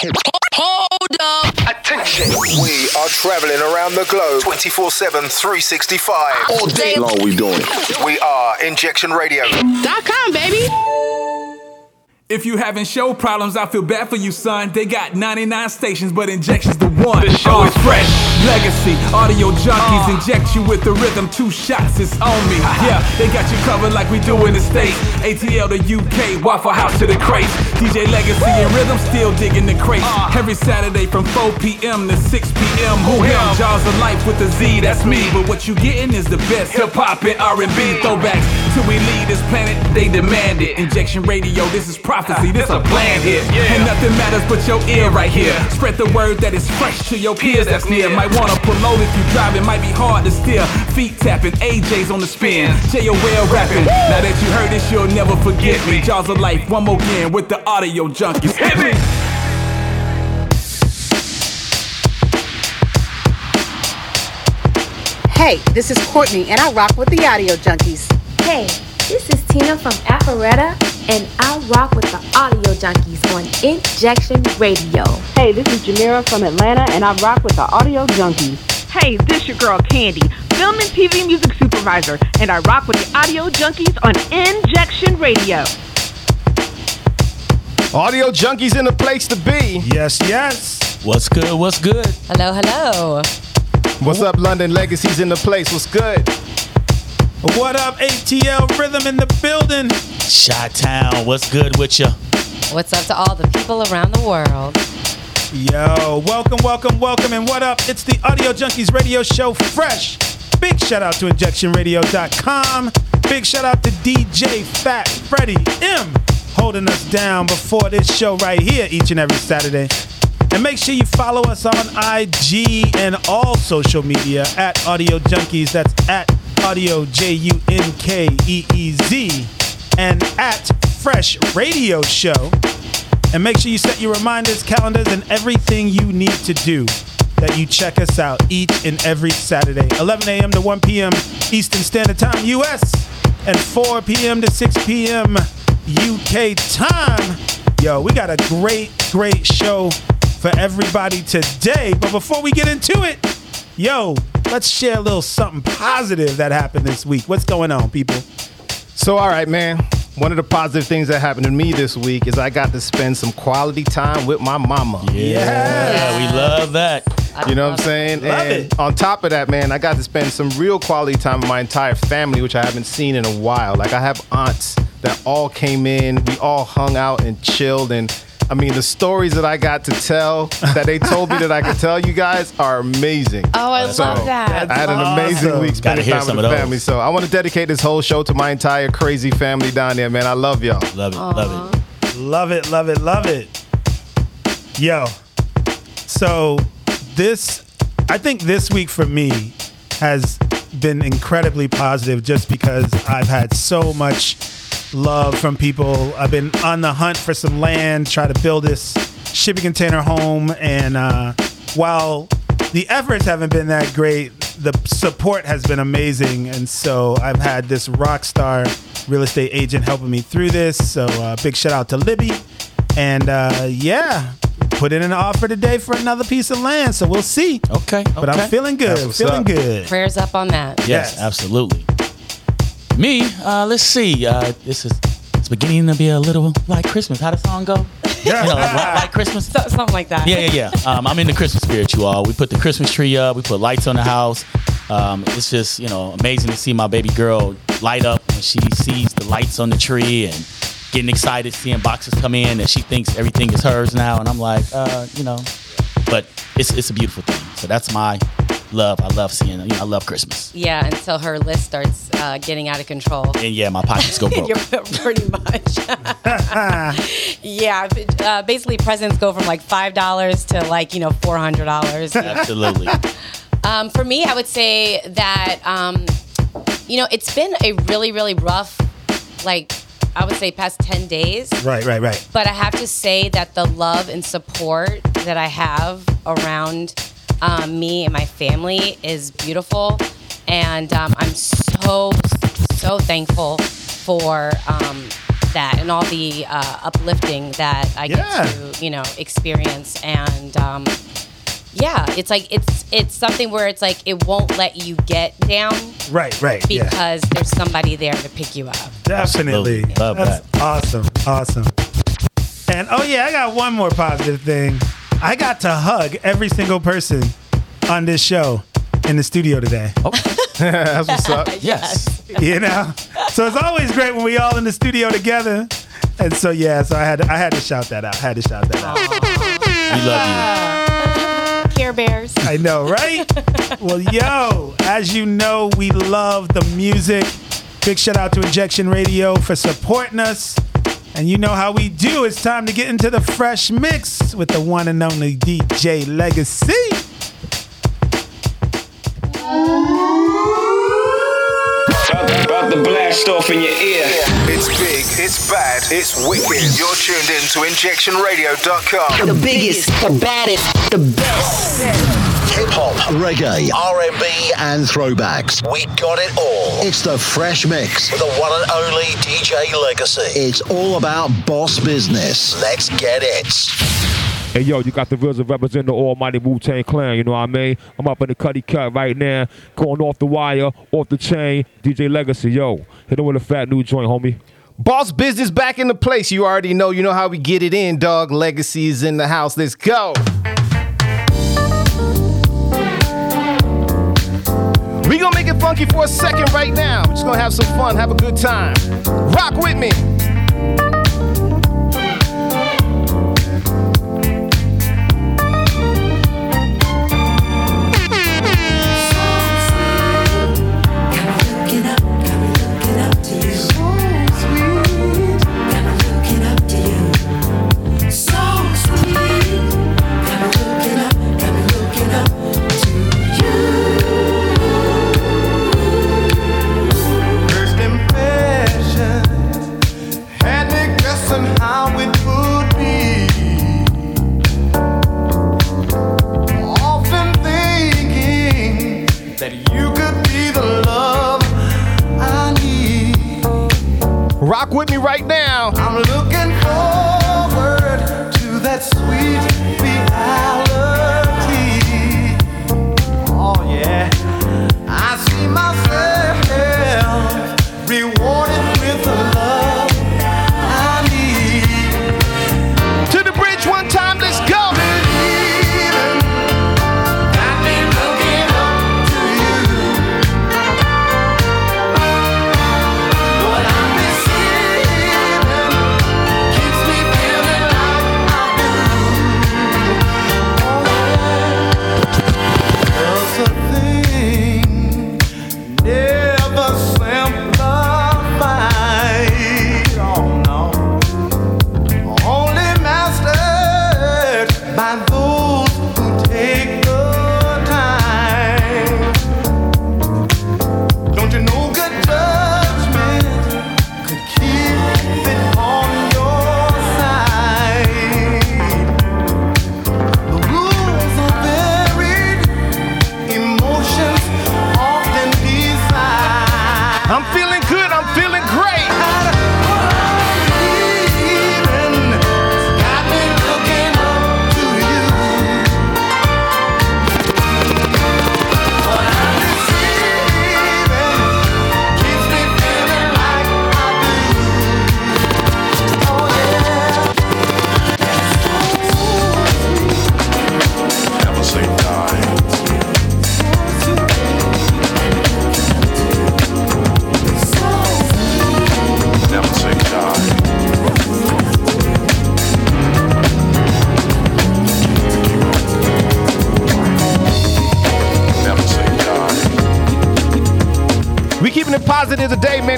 Hold up. Attention. We are traveling around the globe 24 7, 365. All day long we doing it. We are Injection Radio. Dot com, baby. If you having show problems, I feel bad for you, son. They got 99 stations, but injection's the one. The show is fresh. Legacy, audio junkies uh. inject you with the rhythm. Two shots, it's on me. Uh-huh. Yeah, they got you covered like we do in the States. ATL to UK, Waffle House to the crates. DJ Legacy and Rhythm still digging the crates. Uh. Every Saturday from 4 p.m. to 6 p.m. Who him? Jaws of Life with the Z, that's me. But what you getting is the best hip hop and R&B throwbacks. Till we leave this planet, they demand it. Injection Radio, this is prophecy, uh, this a plan here. And nothing matters but your ear right here. Spread the word that is fresh to your peers that's near. Might wanna pull promote if you drive, it might be hard to steer. Feet tapping, AJ's on the spin. J.O.L. rapping. Now that you heard this, you'll never forget me. Jaws of Life, one more again with the audio junkies. Hit me! Hey, this is Courtney, and I rock with the Audio Junkies. Hey, this is Tina from Alpharetta, and I rock with the Audio Junkies on Injection Radio. Hey, this is Jamira from Atlanta, and I rock with the Audio Junkies. Hey, this your girl Candy, film and TV music supervisor, and I rock with the Audio Junkies on Injection Radio. Audio junkies in the place to be. Yes, yes. What's good? What's good? Hello, hello. What's up, London Legacies in the place? What's good? What up, ATL Rhythm in the building? Shot Town, what's good with you? What's up to all the people around the world? Yo, welcome, welcome, welcome, and what up? It's the Audio Junkies radio show fresh. Big shout out to injectionradio.com. Big shout out to DJ Fat Freddy M holding us down before this show right here each and every Saturday. And make sure you follow us on IG and all social media at Audio Junkies. That's at Audio J U N K E E Z and at Fresh Radio Show. And make sure you set your reminders, calendars, and everything you need to do that you check us out each and every Saturday, 11 a.m. to 1 p.m. Eastern Standard Time, US, and 4 p.m. to 6 p.m. UK time. Yo, we got a great, great show for everybody today. But before we get into it, yo, let's share a little something positive that happened this week. What's going on, people? So, all right, man. One of the positive things that happened to me this week is I got to spend some quality time with my mama. Yeah, we love that. You know what I'm saying? Love and it. on top of that, man, I got to spend some real quality time with my entire family, which I haven't seen in a while. Like I have aunts that all came in, we all hung out and chilled and I mean, the stories that I got to tell that they told me that I could tell you guys are amazing. Oh, I So, love that. I had an amazing awesome. week Gotta spending time with of the family. So I want to dedicate this whole show to my entire crazy family down there, man. I love y'all. Love it, love it. Love it, love it, love it. Yo, so this, I think this week for me has been incredibly positive just because I've had so much love from people. I've been on the hunt for some land, try to build this shipping container home. And uh, while the efforts haven't been that great, the support has been amazing. And so I've had this rock star real estate agent helping me through this. So uh, big shout out to Libby. And uh, yeah, put in an offer today for another piece of land. So we'll see. Okay, But I'm feeling good. Feeling up. good. Prayers up on that. Yes, Yes. absolutely. Me, uh, let's see. Uh, this is it's beginning to be a little like Christmas. How the song go? Yeah. You know, like, like- like Christmas. So, something like that. Yeah, yeah, yeah. Um, I'm in the Christmas spirit, you all. We put the Christmas tree up. We put lights on the house. Um, it's just, you know, amazing to see my baby girl light up when she sees the lights on the tree and getting excited, seeing boxes come in, and she thinks everything is hers now. And I'm like, uh, you know, but it's it's a beautiful thing. So that's my love. I love seeing. You know, I love Christmas. Yeah, until her list starts uh, getting out of control. And yeah, my pockets go broke. Pretty much. yeah, uh, basically presents go from like five dollars to like you know four hundred dollars. Absolutely. Um, for me, I would say that um, you know it's been a really really rough, like I would say past ten days. Right, right, right. But I have to say that the love and support that I have around um, me and my family is beautiful, and um, I'm so so thankful for um, that and all the uh, uplifting that I Yeah. get to, you know, experience. And um, yeah, it's like it's it's something where it's like it won't let you get down Right, right. Yeah. because there's somebody there to pick you up. Definitely. Love That's awesome. Awesome. And oh yeah, I got one more positive thing. I got to hug every single person on this show in the studio today. Oh. That's what's up. Yes. You know? So it's always great when we all in the studio together. And so yeah, so I had to, I had to shout that out. I had to shout that out. We love you. Care Bears. I know, right? well, yo, as you know, we love the music. Big shout out to Injection Radio for supporting us. And you know how we do. It's time to get into the fresh mix with the one and only DJ Legacy. About to blast off in your ear. It's big, it's bad, it's wicked. You're tuned in to injectionradio.com. The biggest, the baddest, the best. Hip hop, reggae, R&B, and throwbacks. We got it all. It's the Fresh Mix with the one and only DJ Legacy. It's all about boss business. Let's get it. Hey yo, you got the reals of representing the almighty Wu Tang Clan, you know what I mean? I'm up in the cutty cut right now, going off the wire, off the chain. DJ Legacy, yo, hit him with a fat new joint, homie. Boss business back in the place. You already know. You know how we get it in, dog. Legacy is in the house. Let's go. We gonna make it funky for a second right now. We're just gonna have some fun, have a good time. Rock with me.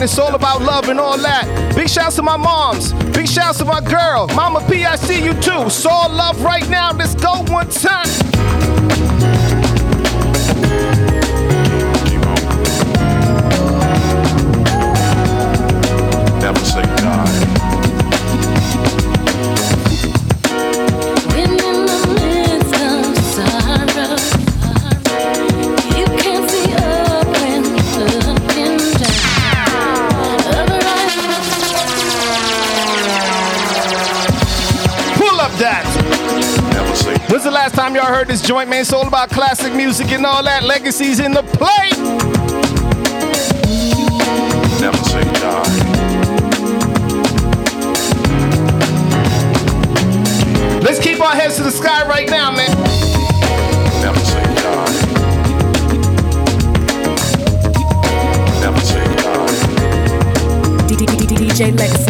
It's all about love and all that. Big shouts to my moms. joint, man. It's all about classic music and all that. Legacies in the plate. Never say die. Let's keep our heads to the sky right now, man. Never say die. Never say die. DJ Legacy.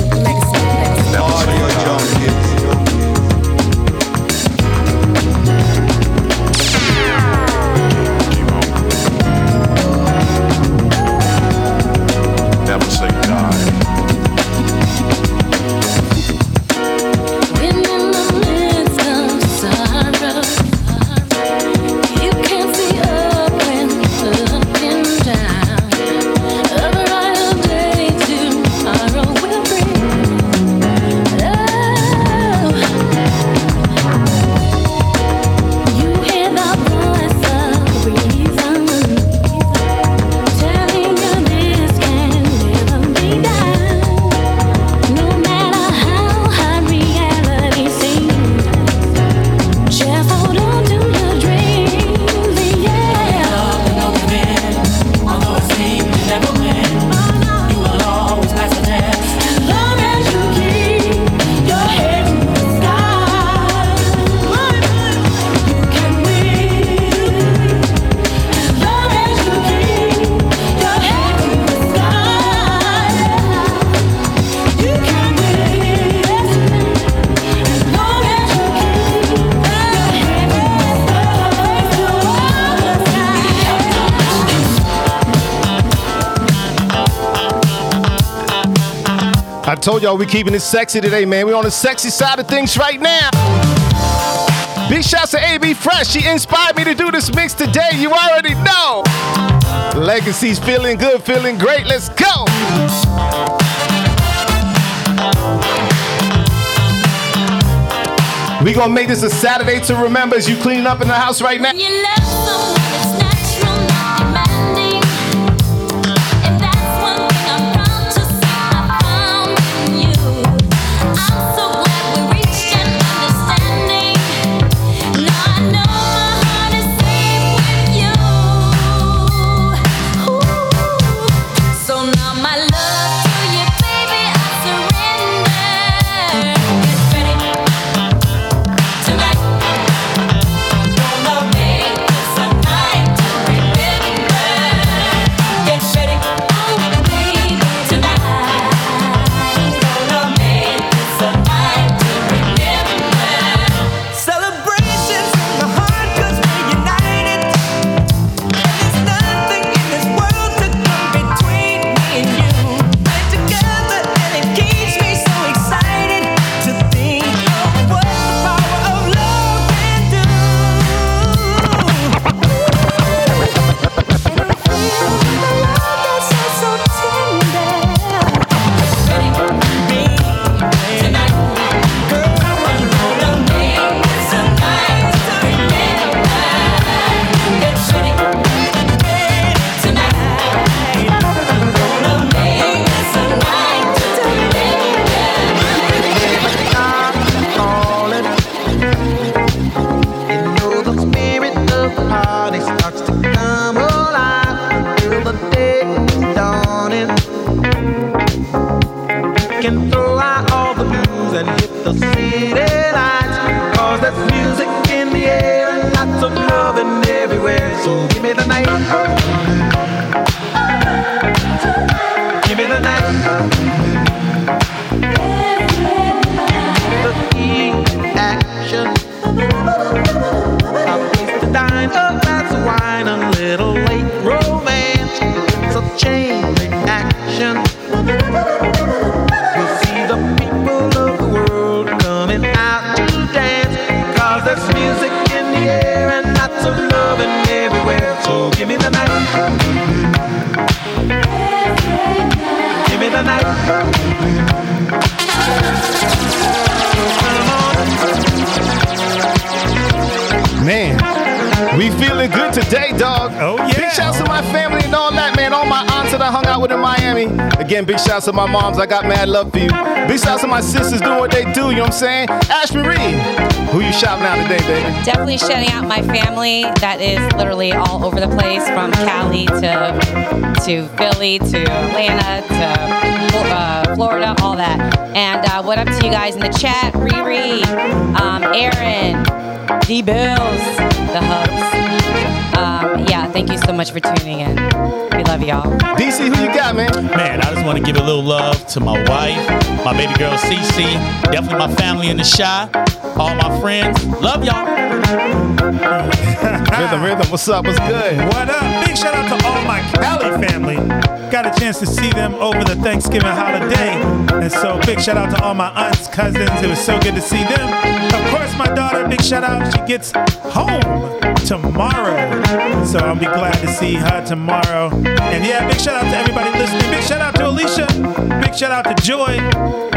show. We keeping it sexy today, man. We on the sexy side of things right now. Big shouts to AB Fresh. She inspired me to do this mix today. You already know. Legacy's feeling good, feeling great. Let's go. We gonna make this a Saturday to remember as you cleaning up in the house right now. blues and hit the city lights. Cause there's music in the air and lots of loving everywhere. So give me the night. dog. Oh, yeah. Big shouts to my family and all that, man. All my aunts that I hung out with in Miami. Again, big shouts to my moms. I got mad love for you. Big shouts to my sisters doing what they do, you know what I'm saying? Ash Marie, who you shopping out today, baby? Definitely shouting out my family that is literally all over the place from Cali to, to Philly to Atlanta to uh, Florida, all that. And uh, what up to you guys in the chat? Riri, um, Aaron, D Bills, the hubs. Yeah, thank you so much for tuning in. We love y'all. DC, who you got, man? Man, I just want to give a little love to my wife, my baby girl Cece, definitely my family in the shy, all my friends. Love y'all. rhythm, rhythm. What's up? What's good? What up? Big shout out to all my Cali family. Got a chance to see them over the Thanksgiving holiday. And so big shout out to all my aunts, cousins. It was so good to see them. Of course, my daughter, big shout out. She gets home tomorrow. So I'll be glad to see her tomorrow. And yeah, big shout out to everybody listening. Big shout out to Alicia. Big shout out to Joy.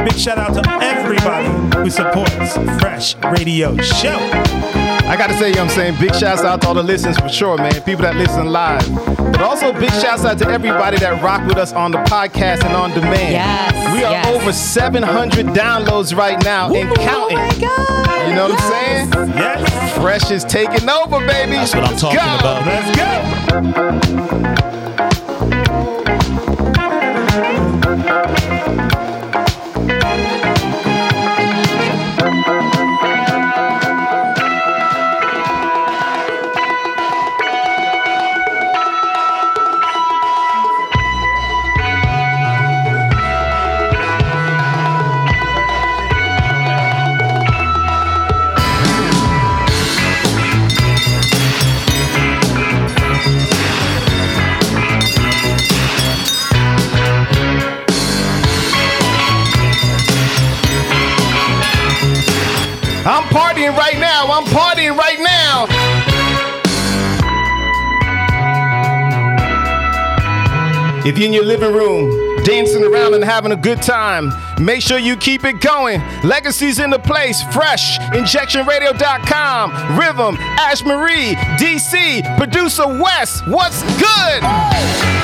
Big shout out to everybody who supports Fresh Radio Show. I gotta say, you know what I'm saying, big shouts out to all the listeners for sure, man. People that listen live. But also big shouts out to everybody that rock with us on the podcast and on demand. Yes. We are yes. over 700 downloads right now and counting. You know what I'm saying? Yes. Fresh is taking over, baby. That's what I'm talking go. about. Let's go. I'm partying right now. If you're in your living room, dancing around and having a good time, make sure you keep it going. Legacy's in the place, fresh, injectionradio.com, Rhythm, Ash Marie, DC, producer West, what's good? Said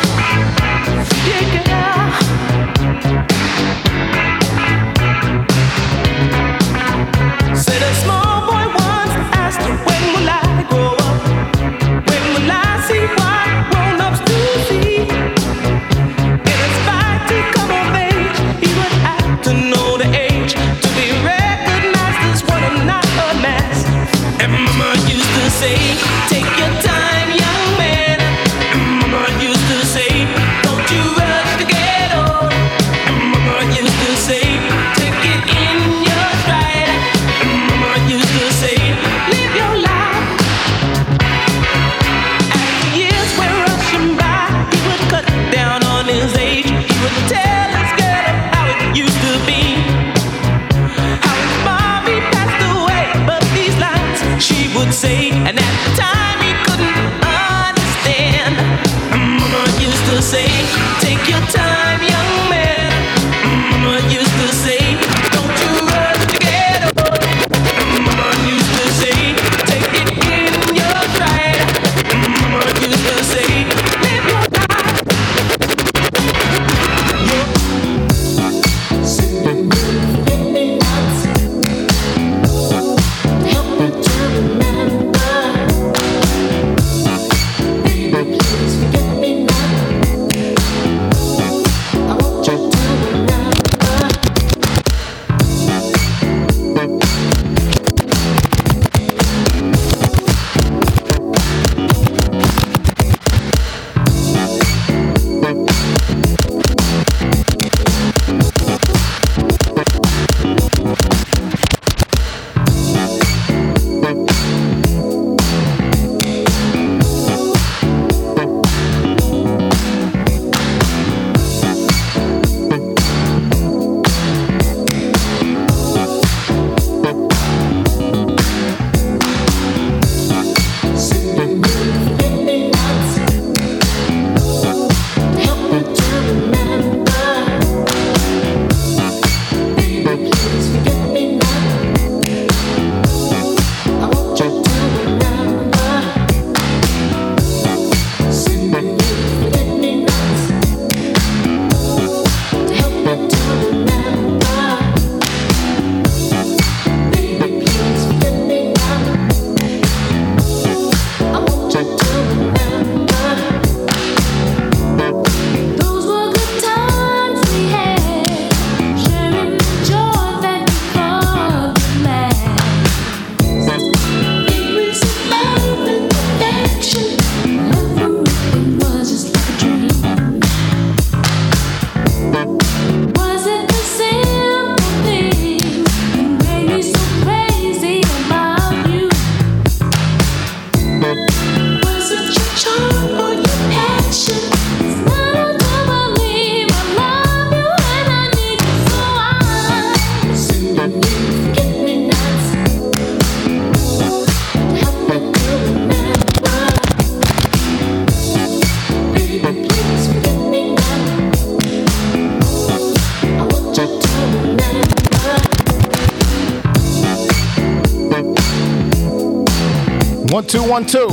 One, two, one, two.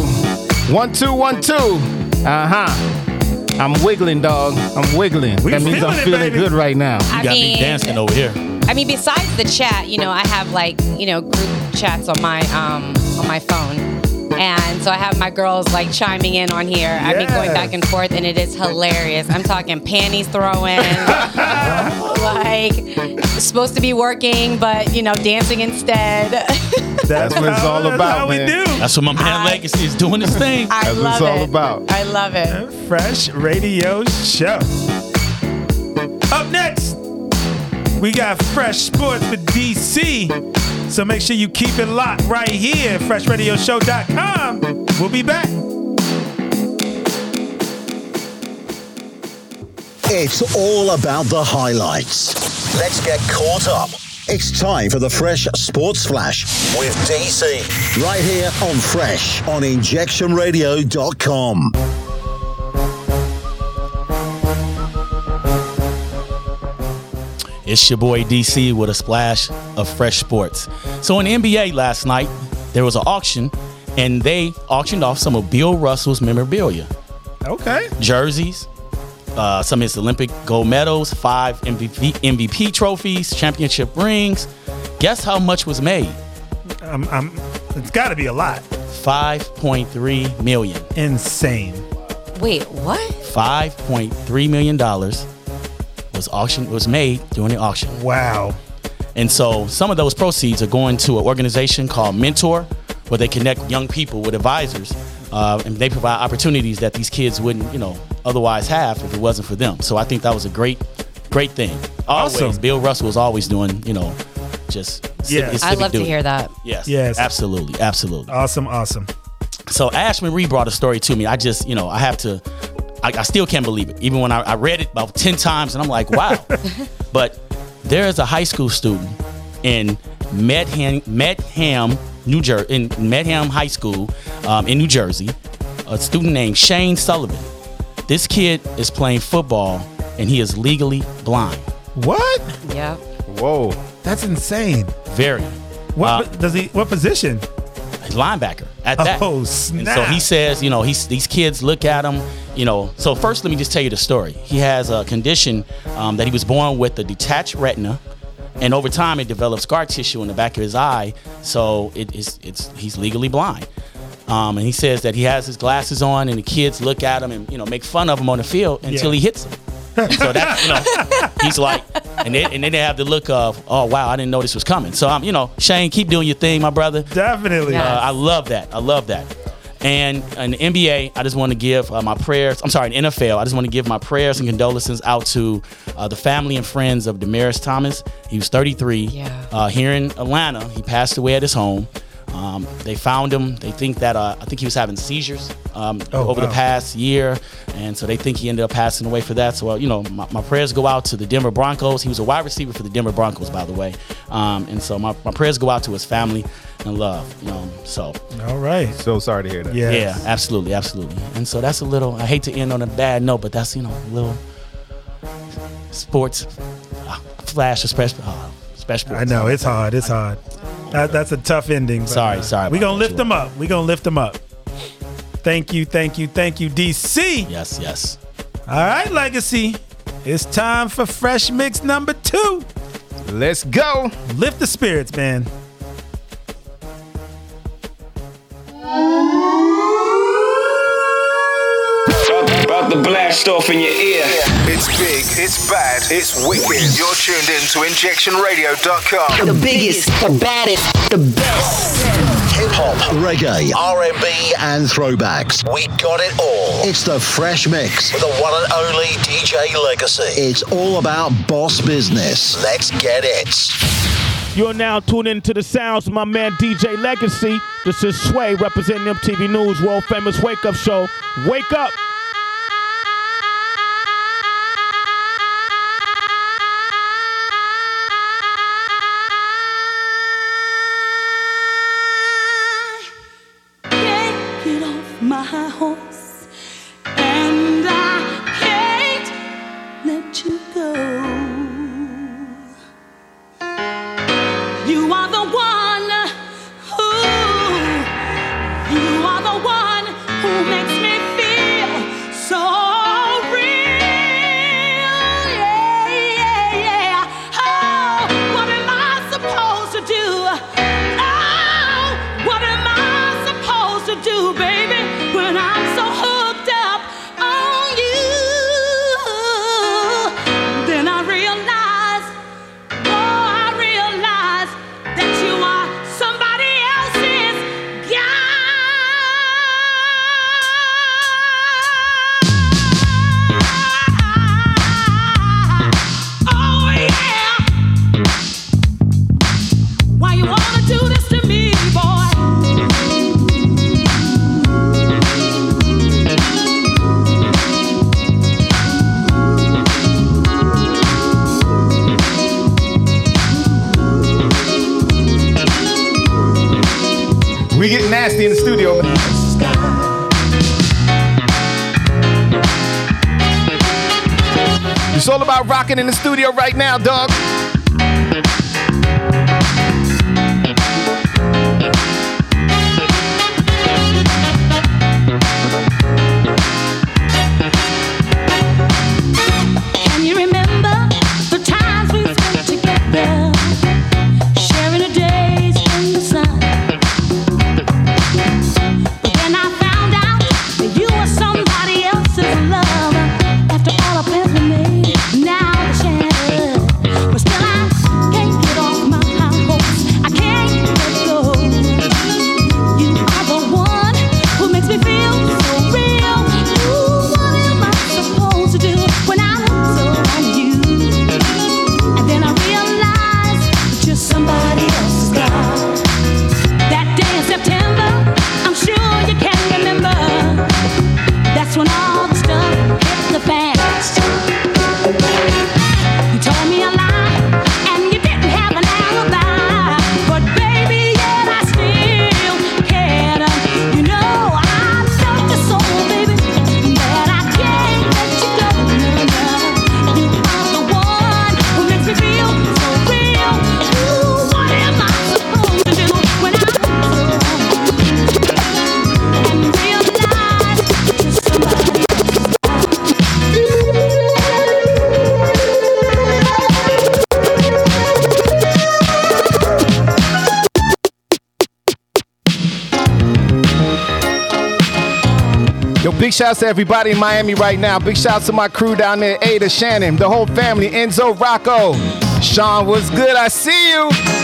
One, two, one, two. Uh huh. I'm wiggling, dog. I'm wiggling. We that means I'm feeling it, feeling baby. good right now. I You got me dancing over here. I mean, besides the chat, you know, I have like, you know, group chats on my um on my phone. And so I have my girls like chiming in on here. I mean, going back and forth, and it is hilarious. I'm talking panties throwing, like supposed to be working, but you know, dancing instead. That's what it's all about, man. That's what my man Legacy is doing his thing. I That's what love it's all it. about. I love it. Fresh Radio Show. Up next, we got Fresh Sports with DC. So make sure you keep it locked right here, at FreshRadioShow.com. We'll be back. It's all about the highlights. Let's get caught up. It's time for the Fresh Sports Flash with DC. Right here on Fresh on injectionradio.com. It's your boy DC with a splash of fresh sports. So in the NBA last night, there was an auction, and they auctioned off some of Bill Russell's memorabilia. Okay. Jerseys, uh, some of his Olympic gold medals, five MVP, MVP trophies, championship rings. Guess how much was made? Um, um, it's got to be a lot. 5.3 million. Insane. Wait, what? 5.3 million dollars was auction was made during the auction. Wow. And so some of those proceeds are going to an organization called Mentor, where they connect young people with advisors, uh, and they provide opportunities that these kids wouldn't, you know, otherwise have if it wasn't for them. So I think that was a great, great thing. Always, Awesome. Bill Russell was always doing, you know, just yeah. his I civic love to hear that. Yes, Yes. absolutely, absolutely. Awesome, awesome. So Ash Marie brought a story to me. I just, you know, I have to. I, I still can't believe it. Even when I, I read it about ten times, and I'm like, wow. but there is a high school student in Mendham, Mendham, New Jersey, in Mendham High School um, in New Jersey, a student named Shane Sullivan. This kid is playing football, and he is legally blind. What? Yep. Whoa. That's insane. Very. What does he? What position? linebacker at that. Oh, And so he says, you know, he's, these kids look at him, you know. So first, let me just tell you the story. He has a condition um, that he was born with a detached retina, and over time it develops scar tissue in the back of his eye. So it is, it's he's legally blind. Um, and he says that he has his glasses on, and the kids look at him and you know make fun of him on the field until Yeah. he hits them. And so that's you know he's like, and then and then they have the look of, oh wow, I didn't know this was coming. So I'm you know Shane, keep doing your thing, my brother. Definitely. Uh, I love that. I love that. And in the NBA, I just want to give uh, my prayers. I'm sorry, in NFL, I just want to give my prayers and condolences out to uh, the family and friends of Demaryius Thomas. He was 33. Yeah. Uh, here in Atlanta, he passed away at his home. Um, they found him. They think that uh, I think he was having seizures um, Oh, over the past year, and so they think he ended up passing away for that. So uh, you know, my, my prayers go out to the Denver Broncos. He was a wide receiver for the Denver Broncos, by the way. Um, and so my, my prayers go out to his family and love. You know, so All right. So sorry to hear that. Yes. yeah, absolutely, absolutely. And so that's a little. I hate to end on a bad note, but that's you know a little sports uh, flash of special. Uh, special. I know it's hard. It's hard. That, that's a tough ending. Sorry, sorry We about gonna lift them up. We're gonna lift them up. Thank you, thank you, thank you, DC. Yes, yes. All right, Legacy. It's time for Fresh Mix number two. Let's go. Lift the spirits, man. About, about blast off in your ear. It's big, it's bad, it's wicked. You're tuned in to injectionradio.com. The biggest, the baddest, the best. Hip hop, reggae, R&B, and throwbacks. We got it all. It's the Fresh Mix with the one and only DJ Legacy. It's all about boss business. Let's get it. You're now tuned into the sounds of my man DJ Legacy. This is Sway representing MTV News World Famous Wake Up Show. Wake up! shouts to everybody in Miami right now. Big shouts to my crew down there, Ada, Shannon, the whole family, Enzo, Rocco. Sean, what's good? I see you.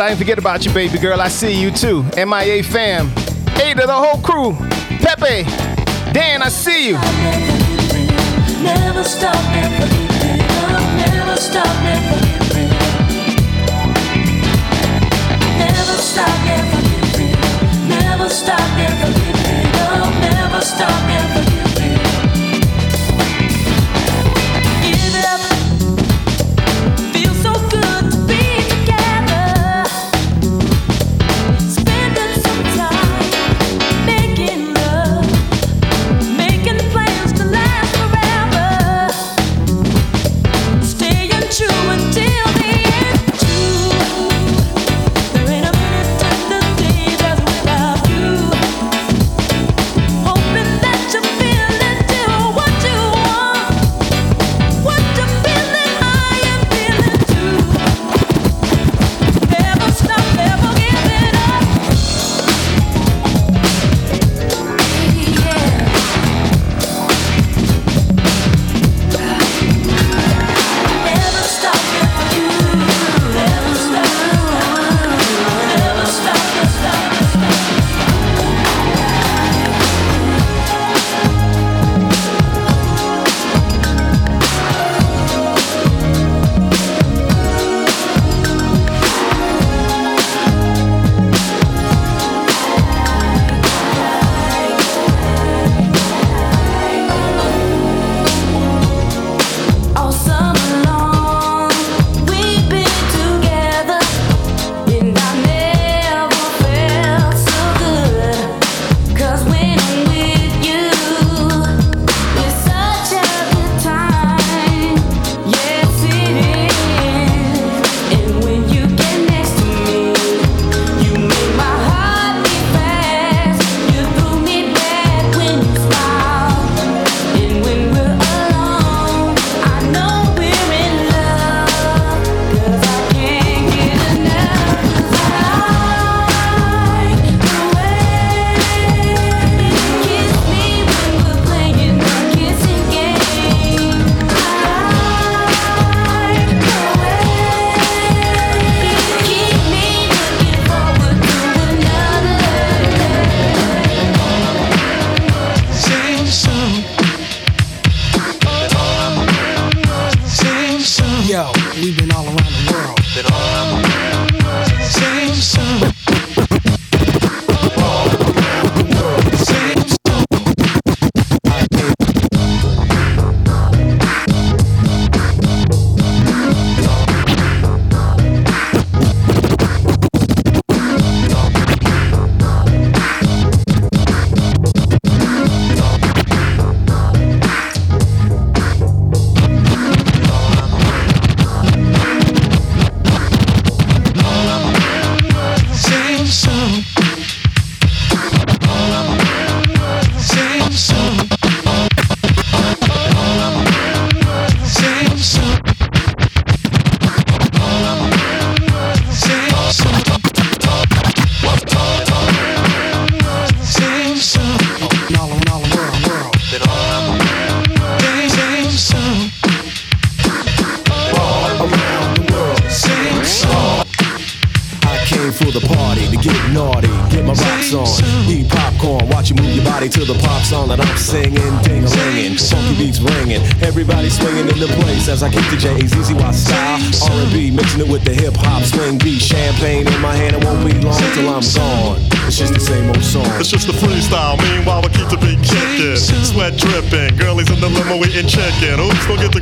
I ain't forget about you, baby girl. I see you too. MIA fam. Hey to the whole crew. Pepe. Dan, I see you. Never stop, never. Never stop, never. Never stop, never. Never stop, never. Never stop, never.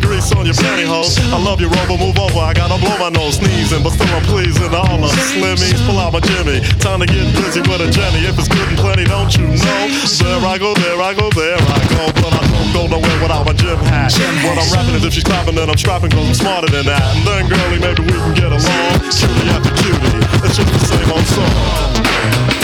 Grease on your pantyhose. I love you, Rover. Move over. I gotta blow my nose, sneezing, but still I'm pleasing. All the slimmies, pull out my Jimmy. Time to get busy with a Jenny. If it's good and plenty, don't you know? There I go, there I go, there I go. But I don't go nowhere without my gym hat. What I'm rapping is if she's clapping, then I'm strapping, cause I'm smarter than that. And then, girlie, maybe we can get along. Cutie after cutie. It's just the same old song.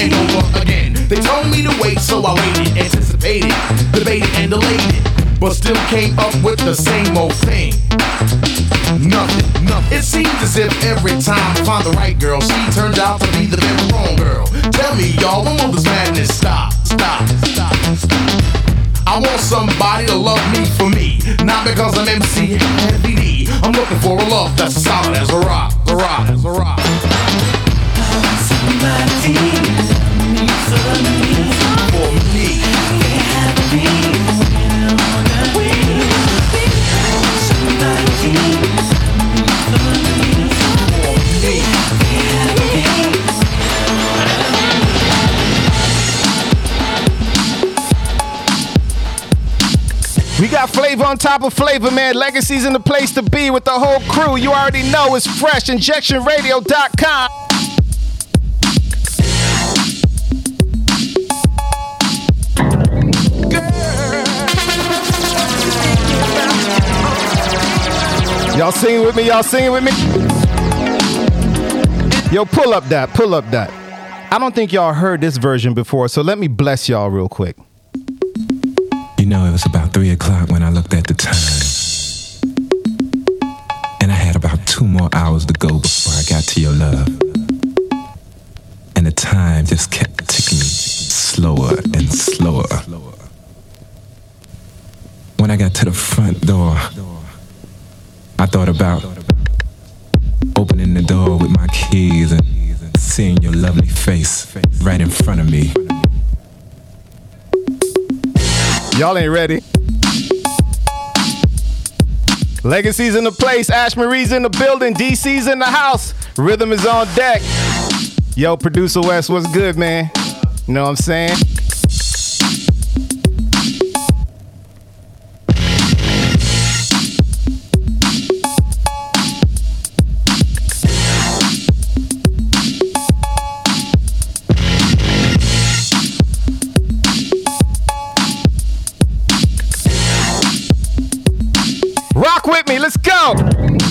And over again. They told me to wait, so I waited, anticipated, debated and delayed it, but still came up with the same old thing. Nothing, nothing. It seems as if every time I find the right girl, she turns out to be the very wrong girl. Tell me, y'all, when will this madness stop? Stop, stop, stop. I want somebody to love me for me, not because I'm MC Heavy D. I'm looking for a love that's solid as a rock, a rock, as a rock. On top of flavor, man. Legacy's in the place to be with the whole crew. You already know it's fresh. InjectionRadio.com. Y'all singing with me? Y'all singing with me? Yo, pull up that, pull up that. I don't think y'all heard this version before, so let me bless y'all real quick. You know, it was about three o'clock when I looked at the time. And I had about two more hours to go before I got to your love. And the time just kept ticking slower and slower. When I got to the front door, I thought about opening the door with my keys and seeing your lovely face right in front of me. Y'all ain't ready. Legacy's in the place. Ash Marie's in the building. DC's in the house. Rhythm is on deck. Yo, producer West, what's good, man? You know what I'm saying? Me.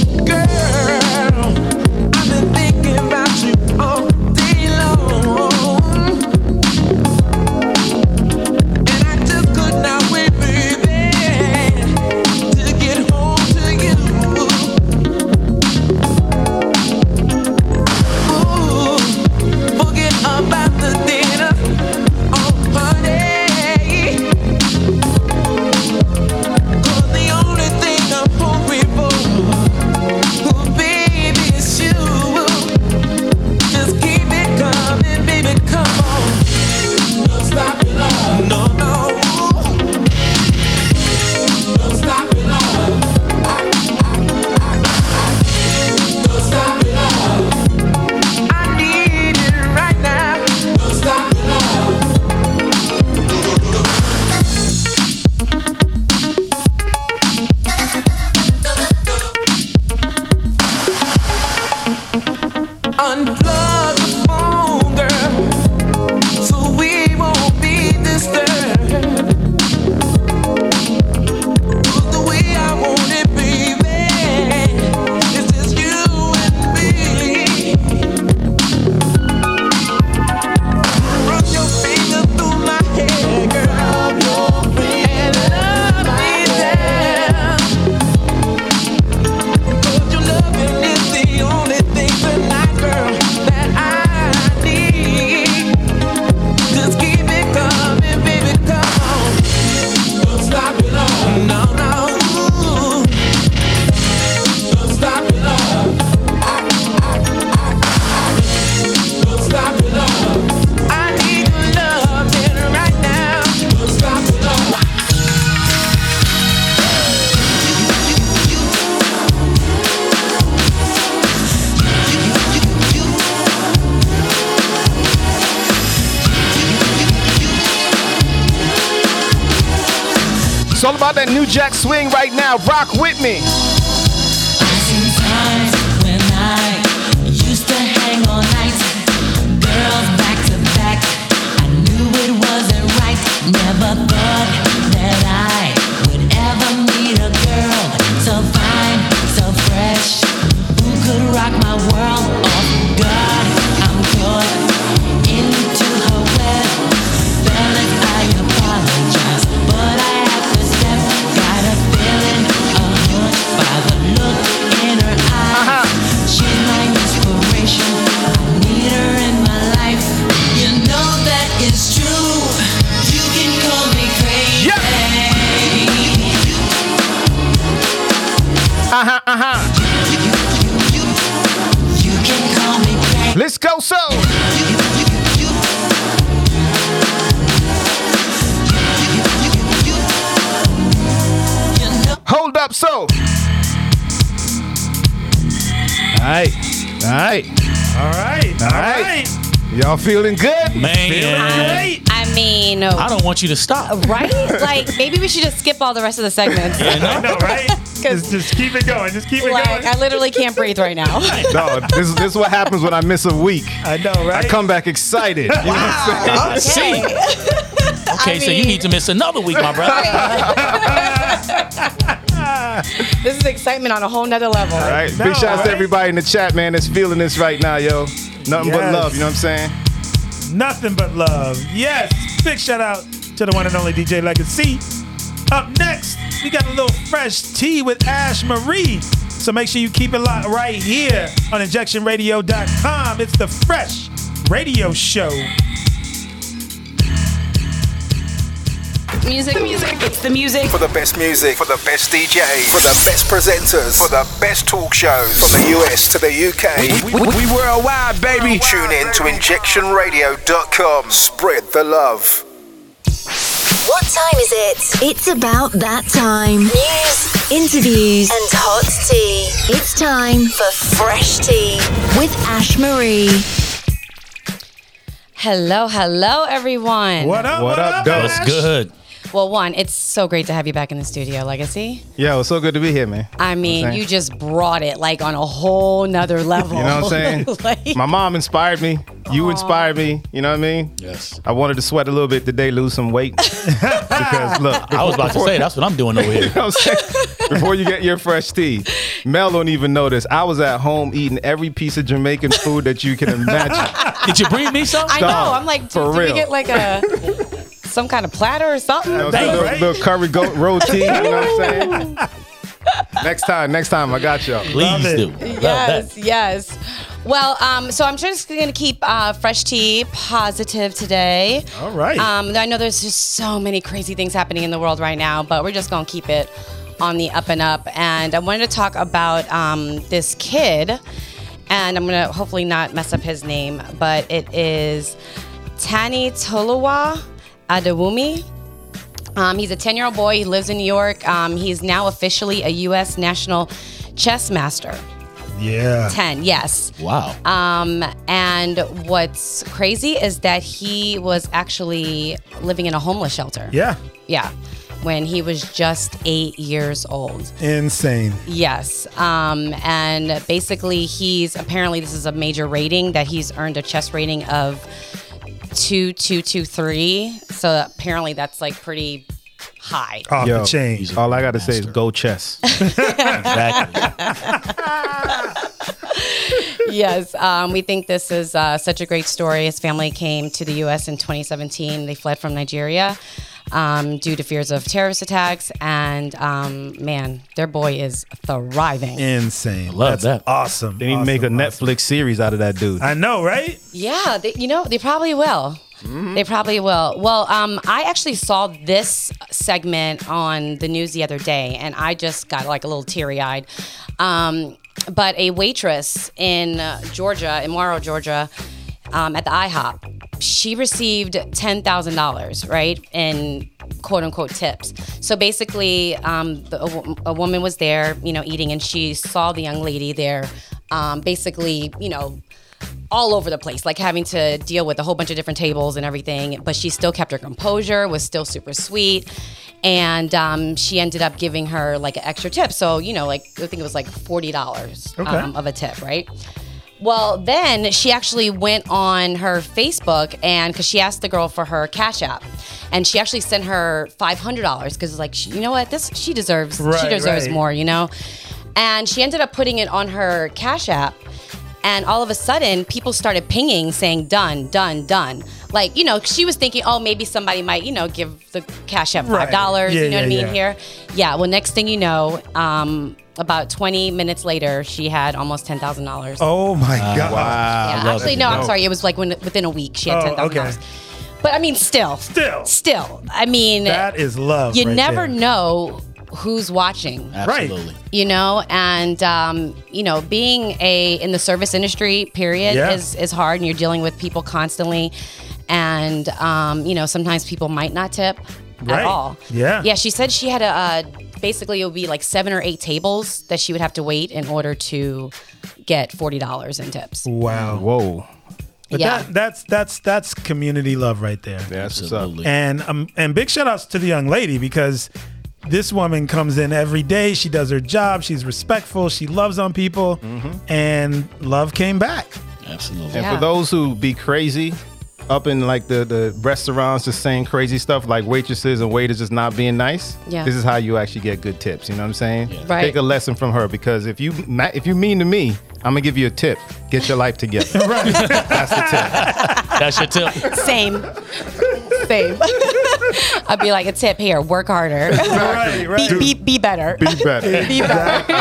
Me. Want you to stop. Uh, right? Like maybe we should just skip all the rest of the segments. I know, right? just, just keep it going. Just keep it Like going. I literally can't breathe right now. No, this, this is what happens when I miss a week. I know, right? I come back excited. You know what I'm saying? I see. Okay, so you need to miss another week, my brother. this is excitement on a whole nother level. All right. No, Big shout out to everybody in the chat, man, that's feeling this right now, yo. Nothing but love, you know what I'm saying? Nothing but love. Yes. Big shout out to the one and only DJ Legacy. Up next, we got a little fresh tea with Ash Marie. So make sure you keep it locked right here on injectionradio.com. It's the Fresh Radio Show. Music, music, it's the music. For the best music, for the best DJs, for the best presenters, for the best talk shows, from the US to the UK. We, we, we worldwide, baby. Tune in to injectionradio.com. Spread the love. What time is it? It's about that time. News, interviews, and hot tea. It's time for Fresh Tea with Ash Marie. Hello, hello, everyone. What up? What up, though? What's good? Well, one, it's so great to have you back in the studio, Legacy. Yo, it's so good to be here, man. I mean, saying? you just brought it like on a whole nother level. You know what I'm saying? Like- My mom inspired me. You inspired me. You know what I mean? Yes. I wanted to sweat a little bit today, lose some weight. because look, I was about to say that's what I'm doing over You here. know what I'm saying? Before you get your fresh tea, Mel don't even know this. I was at home eating every piece of Jamaican food that you can imagine. Did you bring me some? I know. I'm like, for did, did we get like a some kind of platter or something? You know, some little, little curry goat roti. You know what I'm saying? next time, next time, I got y'all. Please do. Yes, yes. Well, um, so I'm just going to keep uh, fresh tea positive today. All right. Um, I know there's just so many crazy things happening in the world right now, but we're just going to keep it on the up and up. And I wanted to talk about um, this kid, and I'm going to hopefully not mess up his name, but it is Tanitoluwa Adewumi. Um, he's a 10 year old boy. He lives in New York. Um, he's now officially a U.S. national chess master. Yeah. 10, yes. Wow. Um, and what's crazy is that he was actually living in a homeless shelter. Yeah. Yeah. When he was just eight years old. Insane. Yes. Um, and basically, he's apparently, this is a major rating that he's earned a chess rating of 2223. So apparently, that's like pretty high. Off Yo, the chain. All I gotta say is go chess. yes, um, we think this is uh, such a great story. His family came to the U.S. in 2017. They fled from Nigeria um, due to fears of terrorist attacks, and um, man, their boy is thriving. Insane. Love That's that. awesome. They need to make a Netflix series out of that dude. I know, right? Yeah, they, you know, they probably will. They probably will. Well, um, I actually saw this segment on the news the other day, and I just got like a little teary eyed. Um, but a waitress in uh, Georgia, in Morrow, Georgia, um, at the IHOP, she received ten thousand dollars, right, in quote unquote tips. So basically, um, the, a, a woman was there, you know, eating, and she saw the young lady there, um, basically, you know, all over the place, like having to deal with a whole bunch of different tables and everything. But she still kept her composure, was still super sweet. and um, she ended up giving her like an extra tip. So you know, like I think it was like forty dollars Okay. um, of a tip, right? Well, then she actually went on her Facebook and because she asked the girl for her cash app, and she actually sent her five hundred dollars because like she, you know what? This she deserves she deserves right. more, you know, and she ended up putting it on her cash app, and all of a sudden people started pinging saying done, done, done. Like you know she was thinking oh maybe somebody might you know give the cash app Right. five dollars Yeah, you know what I mean yeah. here yeah well next thing you know um. About 20 minutes later, she had almost ten thousand dollars. Oh my God. Yeah, actually, no, I'm sorry. It was like when, within a week she had Oh, ten thousand okay. dollars. But I mean, still, still, still. I mean, That is love You right never there. know who's watching, Absolutely. You know, and um, you know, being a in the service industry, period, Yeah. is is hard, and you're dealing with people constantly, and um, you know, sometimes people might not tip Right. at all. Yeah. yeah. She said she had a. Uh, basically, it would be like seven or eight tables that she would have to wait in order to get forty dollars in tips. Wow. Whoa. But Yeah. that, that's that's that's community love right there. That's what's. And um and big shout outs to the young lady because this woman comes in every day. She does her job. She's respectful. She loves on people, mm-hmm. and love came back. Absolutely. And for those who be crazy up in like the, the restaurants just saying crazy stuff like waitresses and waiters just not being nice Yeah. this is how you actually get good tips you know what i'm saying Right. take a lesson from her because if you if you mean to me i'm gonna give you a tip get your life together right that's the tip that's your tip Same. Same. I'd be like a tip here. Work harder. Right, right. Be, be, be better. be better Be better.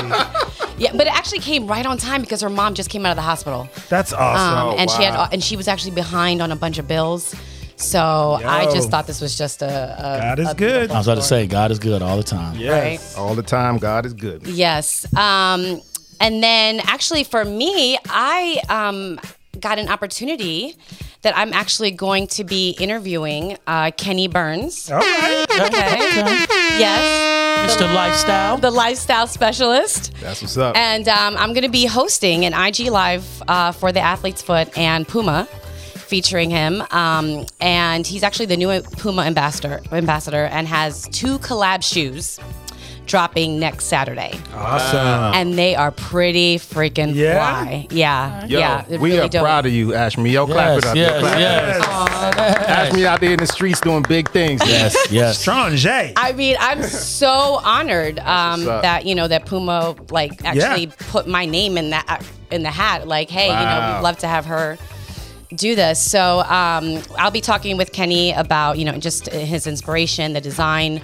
Yeah, but it actually came right on time because her mom just came out of the hospital. That's awesome. Um, and she had Wow. and she was actually behind on a bunch of bills. So I just thought this was just a, a God is a good. I was about to say, God is good all the time. Yes. all the time god is good Yes. Um, and then actually for me, I um, got an opportunity that I'm actually going to be interviewing uh, Kenny Burns. All right. Okay. Yes. Mr. Lifestyle. The lifestyle specialist. that's what's up And um, I'm going to be hosting an IG Live uh, for the Athlete's Foot and Puma, featuring him. Um, and he's actually the new Puma ambassador, ambassador, and has two collab shoes dropping next Saturday. Awesome. And they are pretty freaking Yeah? fly. Yeah, Yo, yeah. they're we really are dope. proud of you, Ashmi. Yo, clap it up. Yo, yes, clap it yes. up. Ashmi out there in the streets doing big things. Yes, yes. Strong J. I mean, I'm so honored um, what's up. that you know that Puma like actually Yeah. put my name in that in the hat. Like, hey, you know, Wow. we'd love to have her do this. So um, I'll be talking with Kenny about you know just his inspiration, the design.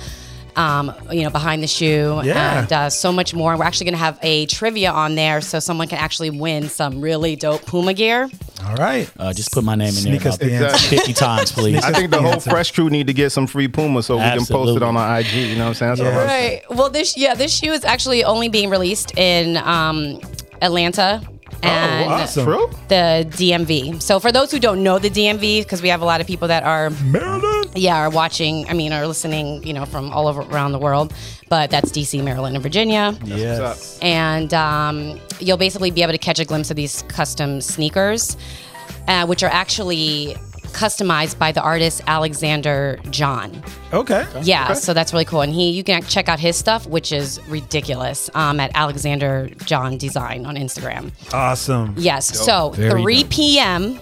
Um, you know, behind the shoe, Yeah. and uh, so much more. We're actually going to have a trivia on there, so someone can actually win some really dope Puma gear. All right. Uh, just put my name in Sneak there about the 50 times, please. I think the whole fresh crew need to get some free Puma so we can post it on our IG. You know what I'm saying? That's all I'm saying. Right. Well, this yeah, this shoe is actually only being released in um, Atlanta and awesome. The DMV. So for those who don't know the DMV, because we have a lot of people that are Maryland. Yeah are watching. I mean, are listening. You know, from all over around the world. But that's DC, Maryland, and Virginia. Yes. And um, you'll basically be able to catch a glimpse of these custom sneakers, uh, which are actually customized by the artist Alexander John. Okay. Yeah, so that's really cool. And he, you can check out his stuff, which is ridiculous, um, at Alexander John Design on Instagram. Awesome. Yes, so Very 3 dope. p.m.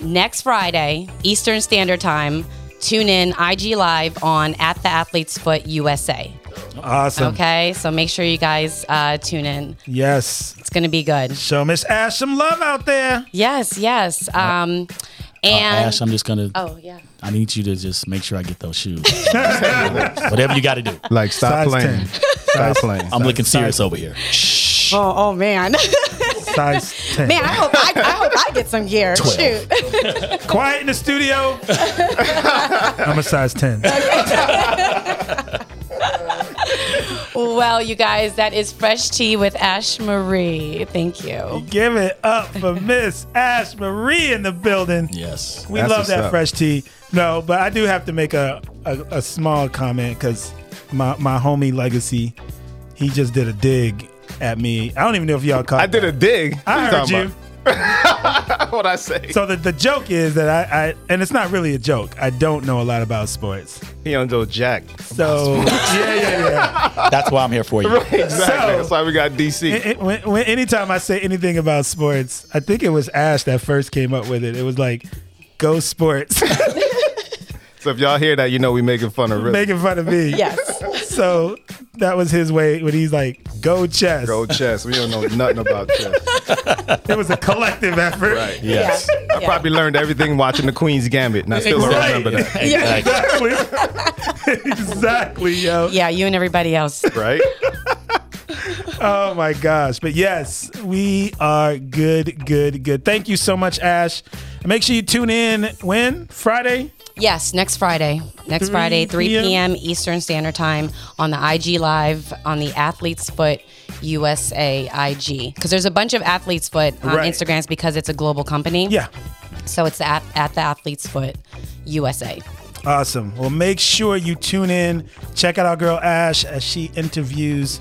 next Friday, Eastern Standard Time. Tune in IG Live on at the Athlete's Foot USA. Awesome. Okay, so make sure you guys uh, tune in. Yes. It's gonna be good. Show Miss Ash some love out there. Yes, yes. Um, Uh, and Ash, I'm just gonna. oh yeah. I need you to just make sure I get those shoes. Whatever you got to do. Like, stop Size playing. 10. Stop playing. I'm looking serious over here. Shh. Oh, oh man, Size 10. man. I hope I, I hope I get some gear. Shoot. Quiet in the studio. I'm a size 10. Well, you guys, that is Fresh Tea with Ash Marie. Thank you. Give it up for Miss Ash Marie in the building. Yes. We love that up. fresh tea. No, but I do have to make a, a, a small comment because my, my homie Legacy, he just did a dig at me. I don't even know if y'all caught I did a dig. I What heard you. what I say. So the, the joke is that I, I and it's not really a joke. I don't know a lot about sports. He don't know Jack. So yeah, yeah, yeah. That's why I'm here for you. Right, exactly. So- That's why we got DC. It- it- when, when, anytime I say anything about sports, I think it was Ash that first came up with it. It was like, "Go sports," So if y'all hear that, you know we making fun of Rip. making fun of me. Yes. So that was his way when he's like, "Go chess." Go chess. We don't know nothing about chess. It was a collective effort. Right. Yes. I probably learned everything watching the Queen's Gambit, and I still don't remember that. Yeah, exactly. exactly, yo. Yeah, you and everybody else. Right? Oh my gosh. But yes, we are good, good, good. Thank you so much, Ash. And make sure you tune in when? Friday? Yes, next Friday. Next 3 Friday, 3 p.m. p.m. Eastern Standard Time on the IG Live on the Athlete's Foot USA IG. Because there's a bunch of Athlete's Foot on Right. Instagrams because it's a global company. Yeah. So it's at, at the Athlete's Foot USA. Awesome. Well, make sure you tune in. Check out our girl Ash as she interviews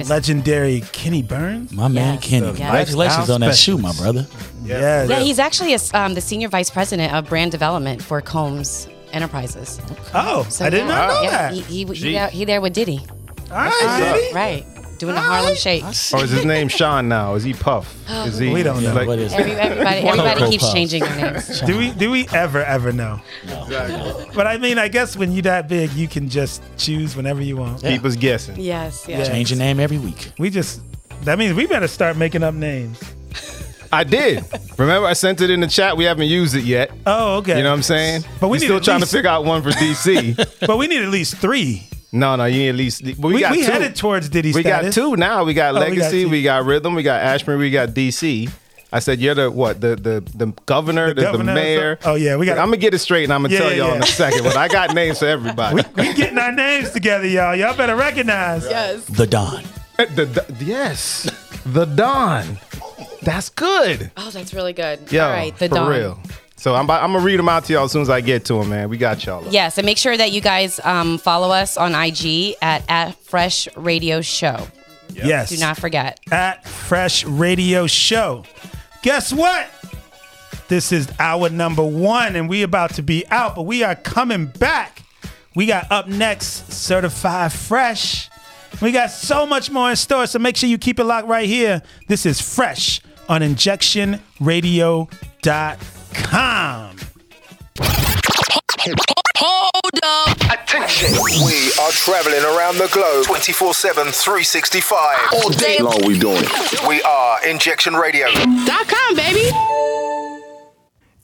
the legendary Kenny Burns. My man Kenny. Congratulations on that shoe, my brother. Yeah. Yeah, he's actually a, um, the Senior Vice President of Brand Development for Combs Enterprises. Oh, I did not know yeah, that. He, he, he, Gee. there, he there with Diddy. All right, Diddy. Right. Doing the Harlem Shake. Or oh, is his name Sean now? Is he Puff? Is he? We don't know. Like, What is Every, everybody everybody keeps Puffs. changing their names. Do we do we ever ever know? Exactly. But I mean, I guess when you that big, you can just choose whenever you want. Keep us guessing. Yes, Yeah. yes. Change your name every week. We just that means we better start making up names. I did. Remember, I sent it in the chat. We haven't used it yet. Oh, okay. You know what I'm saying? But we We're need still trying least- to figure out one for DC. But we need at least three. No, no, you need at least. But we, We, got we two. headed towards Diddy we got two now. We got Oh, we got Legacy. we got Rhythm. We got Ashburn. We got DC. I said you're the what? The the the governor, the, the, governor, mayor. so- oh, yeah, we got- I'm gonna get it straight, and I'm gonna Yeah, tell yeah, y'all in yeah. a second. But I got names for everybody. We getting our names together, y'all. Y'all better recognize. Yes. The Don. the, the- yes, the Don. That's good. Oh, that's really good. Yo, All right, the for Dawn. real. So I'm about, I'm gonna read them out to y'all as soon as I get to them, man. We got y'all. Yes, and make sure that you guys um, follow us on IG at, at Fresh Radio Show. Yes. Do not forget. At Fresh Radio Show. Guess what? This is our number one, and we about to be out, but we are coming back. We got up next, Certified Fresh. We got so much more in store, so make sure you keep it locked right here. This is Fresh on injectionradio.com. Hold up. Attention. We are traveling around the globe 24 7, 365. All day long we doing it. We are Injection Radio. Dot com, baby.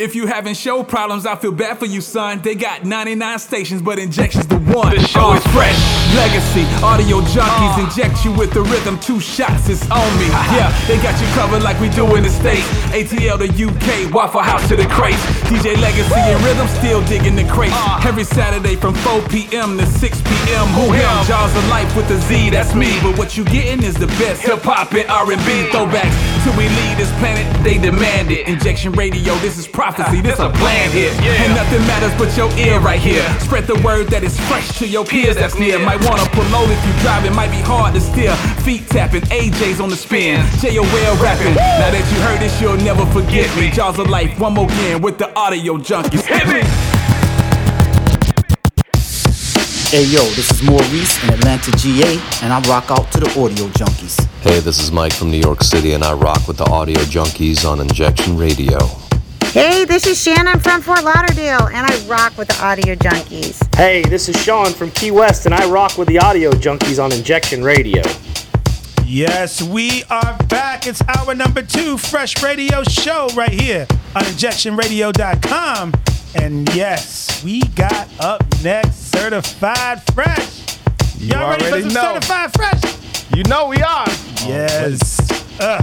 If you having show problems, I feel bad for you, son. They got 99 stations, but injection's the one. The show is fresh. Legacy, audio junkies uh. inject you with the rhythm. Two shots, it's on me. Yeah, they got you covered like we do in the States. ATL to UK, Waffle House to the crates. DJ Legacy and Rhythm still digging the crates. Uh. Every Saturday from 4 p.m. to 6 p.m. Who him? Jaws of Life with the Z, that's me. But what you getting is the best hip hop and R&B throwbacks. Till we leave this planet, they demand it. Injection Radio, this is prophecy, this a plan hit. And nothing matters but your ear right here. Spread the word that is fresh to your peers that's near. Might wanna pull over if you drive, it might be hard to steer. Feet tapping, AJ's on the spin. JOL rapping. Now that you heard this, you'll never forget me. Jaws of Life, one more again with the audio junkies. Hit me! Hey yo, this is Maurice in Atlanta, GA, and I rock out to the audio junkies. Hey, this is Mike from New York City, and I rock with the audio junkies on Injection Radio. Hey, this is Shannon from Fort Lauderdale, and I rock with the Audio Junkies. Hey, this is Sean from Key West, and I rock with the Audio Junkies on Injection Radio. Yes, we are back. It's our number two Fresh Radio show right here on injectionradio.com. And yes, we got up next Certified Fresh. You Y'all ready for already some know. Certified Fresh? You know we are. Yes. Uh,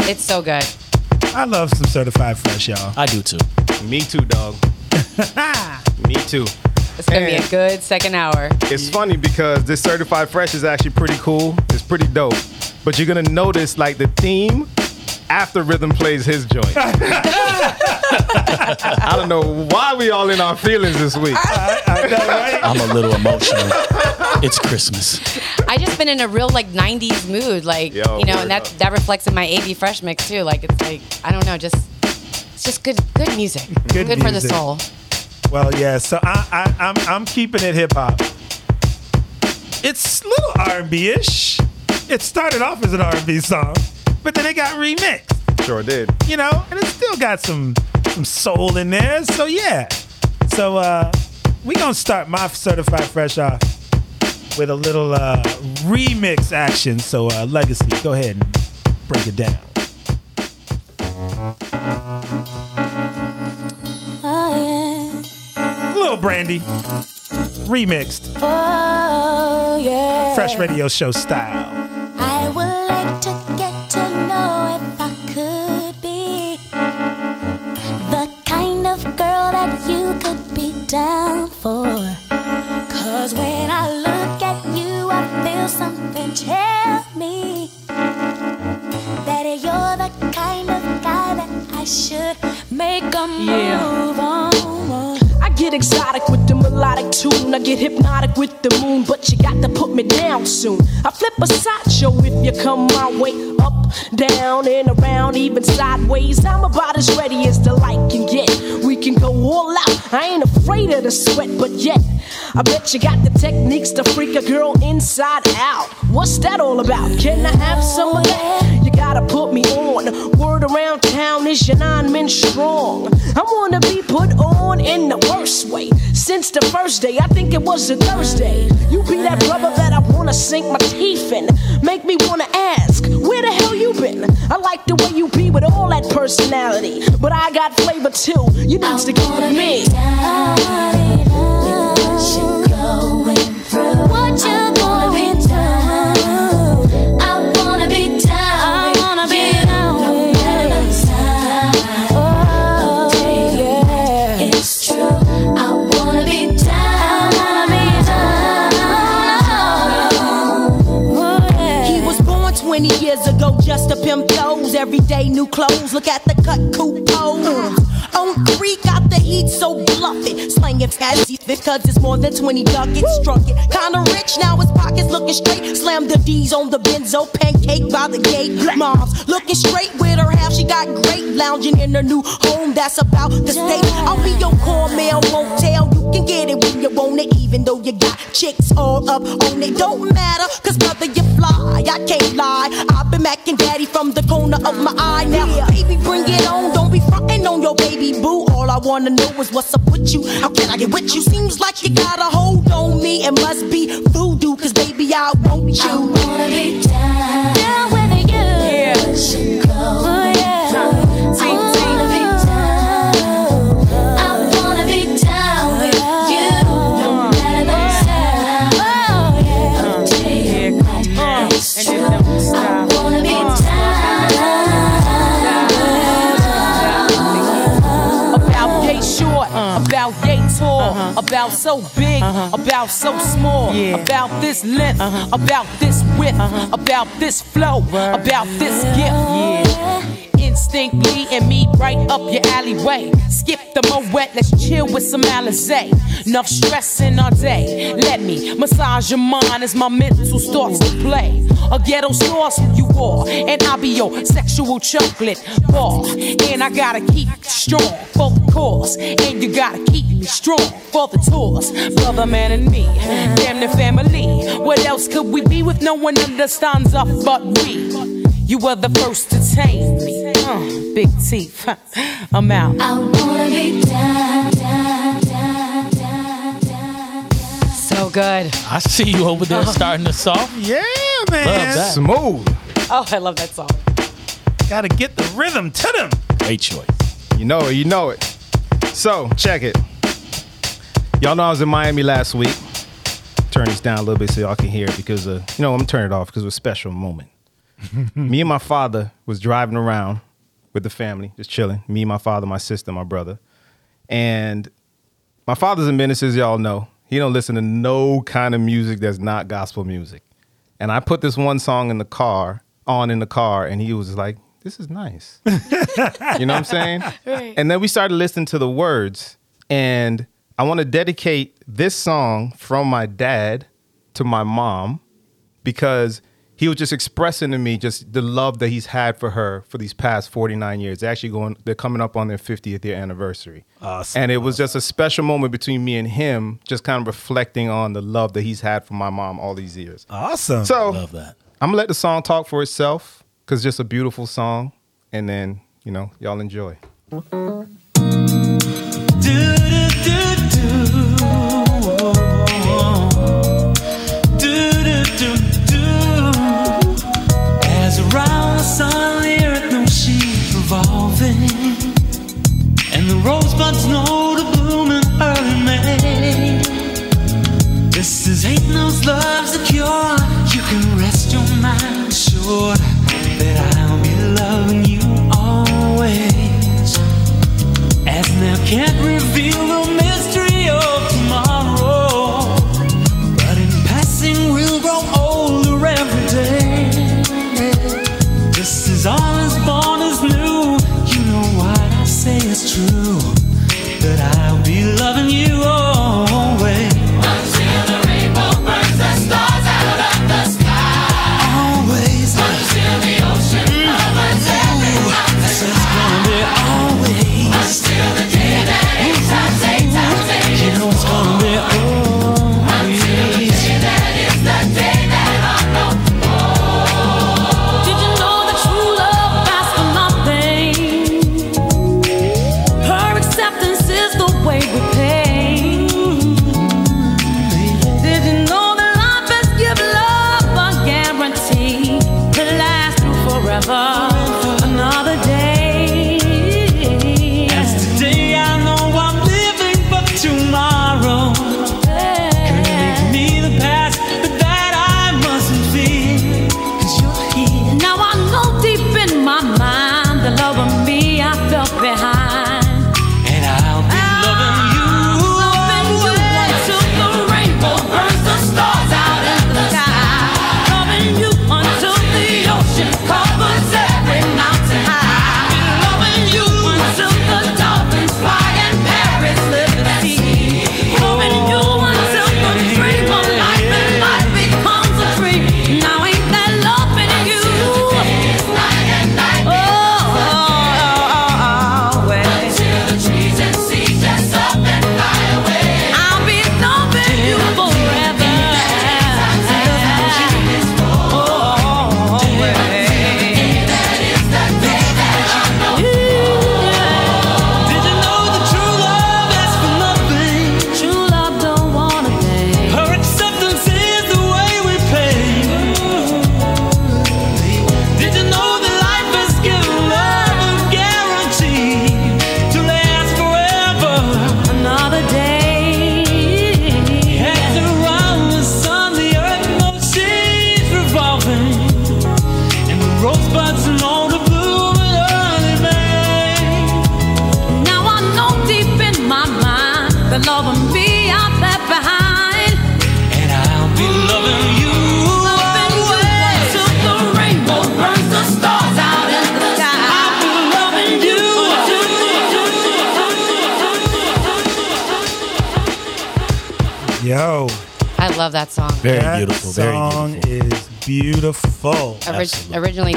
It's so good. I love some Certified Fresh, y'all. I do too. Me too, dog. Me too. It's gonna be a good second hour. It's funny because this certified fresh is actually pretty cool. It's pretty dope. But you're gonna notice like the theme after Rhythm plays his joint. I don't know why we all in our feelings this week. I'm a little emotional. It's Christmas. I just been in a real like '90s mood, like Yo, you know, and that up. that reflects in my AB Fresh mix too. Like it's like I don't know, just it's just good, good music. Good for the soul. Well, yeah. So I, I, I'm, I'm keeping it hip hop. It's a little R&B ish. It started off as an R&B song, but then it got remixed. Sure did. You know, and it still got some some soul in there. So yeah. So uh, we gonna start my certified fresh off with a little uh, remix action. So uh, Legacy, go ahead and break it down. Little Brandy, remixed, Oh, yeah. fresh radio show style. On. I get exotic with the melodic tune. I get hypnotic with the moon, but you got to put me down soon. I flip a sideshow if you come my way. Up, down, and around, even sideways. I'm about as ready as the light can get. We can go all out. I ain't afraid of the sweat, but yet. I bet you got the techniques to freak a girl inside out. What's that all about? Can I have some of that? You gotta put me on. Word around town is your nine men strong. I wanna be put on in the worst way. Since the first day, I think it was a Thursday. You be that brother that I wanna sink my teeth in. Make me wanna ask, where the hell you been? I like the way you be with all that personality. But I got flavor too. You need to get with me. Just to pimp those. Every day new clothes. Look at the cut, cool pose. On creek out the heat, so bluff it. Slanging fast because it's more than 20 ducats. Struck it. Kinda rich, now his pockets looking straight. Slam the D's on the benzo, pancake by the gate. Mom's looking straight with her half, she got great. Lounging in her new home, that's about the state. I'll be your core mail, won't tell. You can get it when you want it, even though you got chicks all up on it. Don't matter, cause brother, you fly. I can't lie. I've been macking daddy from the corner of my eye. Now, baby, bring it on. Don't be frontin' on your baby boo. All I wanna know is what's up with you. How can I get with you? Seems like you got a hold on me. It must be voodoo, cause baby, I want you. I wanna be down. Down with you. Yeah. Oh, yeah. About so big, uh-huh. about so small, about this length, uh-huh. about this width, uh-huh. about this flow, about this gift. Instinctly and meet right up your alleyway. Skip the moet, let's chill with some Alizé. Enough stressing all day. Let me massage your mind as my mental starts to play. A ghetto sauce you are, and I'll be your sexual chocolate bar. And I gotta keep strong for the cause, and you gotta keep me strong for the tours. Brother, man, and me, damn the family. What else could we be with no one understands us but we? You were the first to tame me. Uh, big teeth, I'm out. I wanna be down, down, down, down, down. So good. I see you over there starting us off. Yeah, Love man. that. Smooth. Oh, I love that song. Gotta get the rhythm to them. Great choice. You know it, you know it. So, check it. Y'all know I was in Miami last week. Turn this down a little bit so y'all can hear it because, uh, you know, I'm turning it off because it was a special moment. Me and my father was driving around with the family, just chilling. Me, my father, my sister, my brother. And my father's a minister, as y'all know. He don't listen to no kind of music that's not gospel music. And I put this one song in the car, on in the car, and he was like, this is nice. you know what I'm saying? Right. And then we started listening to the words. And I want to dedicate this song from my dad to my mom because he was just expressing to me just the love that he's had for her for these past 49 years. They're actually going, they're coming up on their 50th year anniversary. Awesome. And it was just a special moment between me and him, just kind of reflecting on the love that he's had for my mom all these years. Awesome. So Love that. I'm gonna let the song talk for itself because it's just a beautiful song. And then, you know, y'all enjoy. As earth knows she's revolving, and the rosebuds know to bloom in early May. This is ain't no's love's a cure. You can rest your mind assured that I'll be loving you always. As now can't reveal the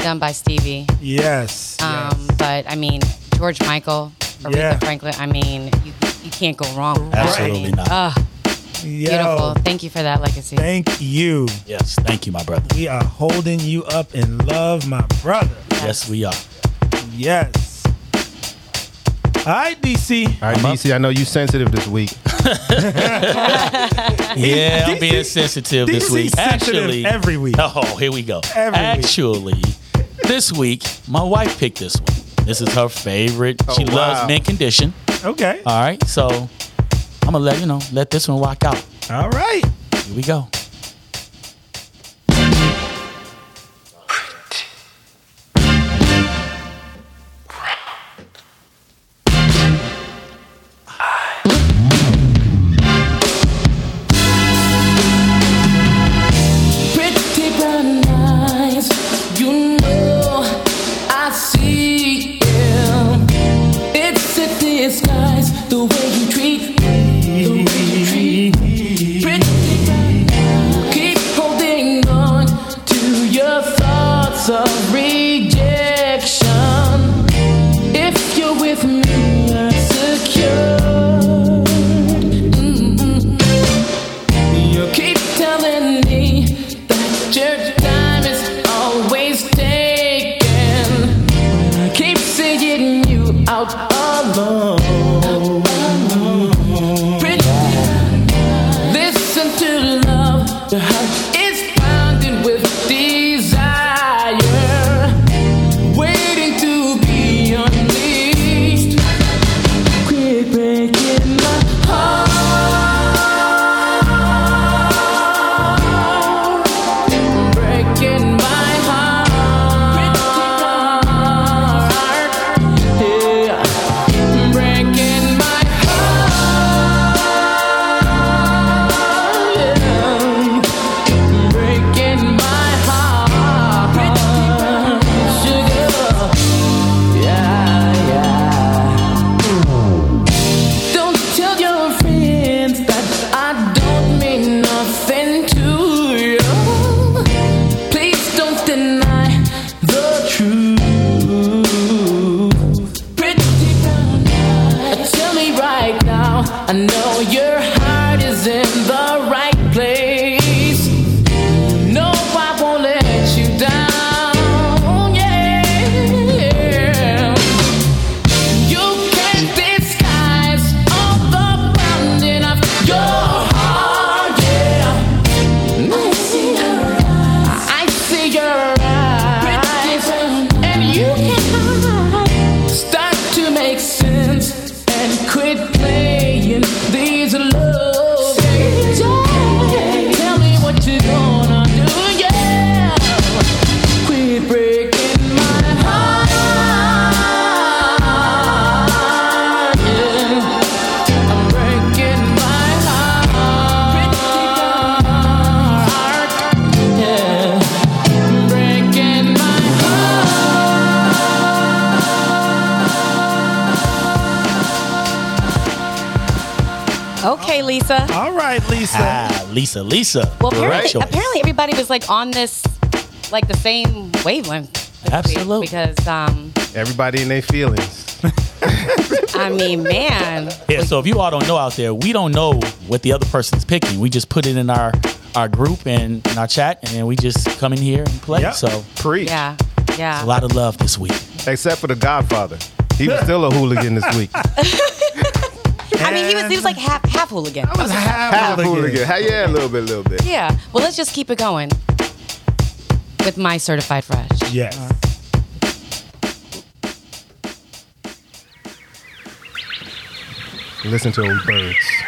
done by Stevie. Yes. Um, But I mean, George Michael, Aretha Yeah. Franklin. I mean, you, you can't go wrong. with that. Absolutely not. Ah, Yo. beautiful. Thank you for that legacy. Thank you. Yes, thank you, my brother. We are holding you up in love, my brother. Yes, we are. Yes. All right, DC. All right, DC, I know you sensitive this week. Yeah, I'm being sensitive this week. sensitive Actually, every week. Oh, here we go. Every week. This week my wife picked this one. This is her favorite. Oh, she wow. loves mint condition. Okay. All right, so I'm gonna let you know, let this one rock out. All right. Here we go. Lisa, Lisa. Well, apparently, choice. apparently everybody was like on this, like the same wavelength. Absolutely. Because, um, Everybody in their feelings. I mean, man. Yeah, so if you all don't know out there, we don't know what the other person's picking. We just put it in our our group and in our chat, and then we just come in here and play. Yep. So Preach. Yeah, yeah. a lot of love this week. Except for the Godfather. He was still a hooligan this week. I mean, he was he was like half half hooligan. I was Half hooligan. Ha- Yeah, a little bit, a little bit. Yeah. Well, let's just keep it going with my certified fresh. Yes. Listen to those birds.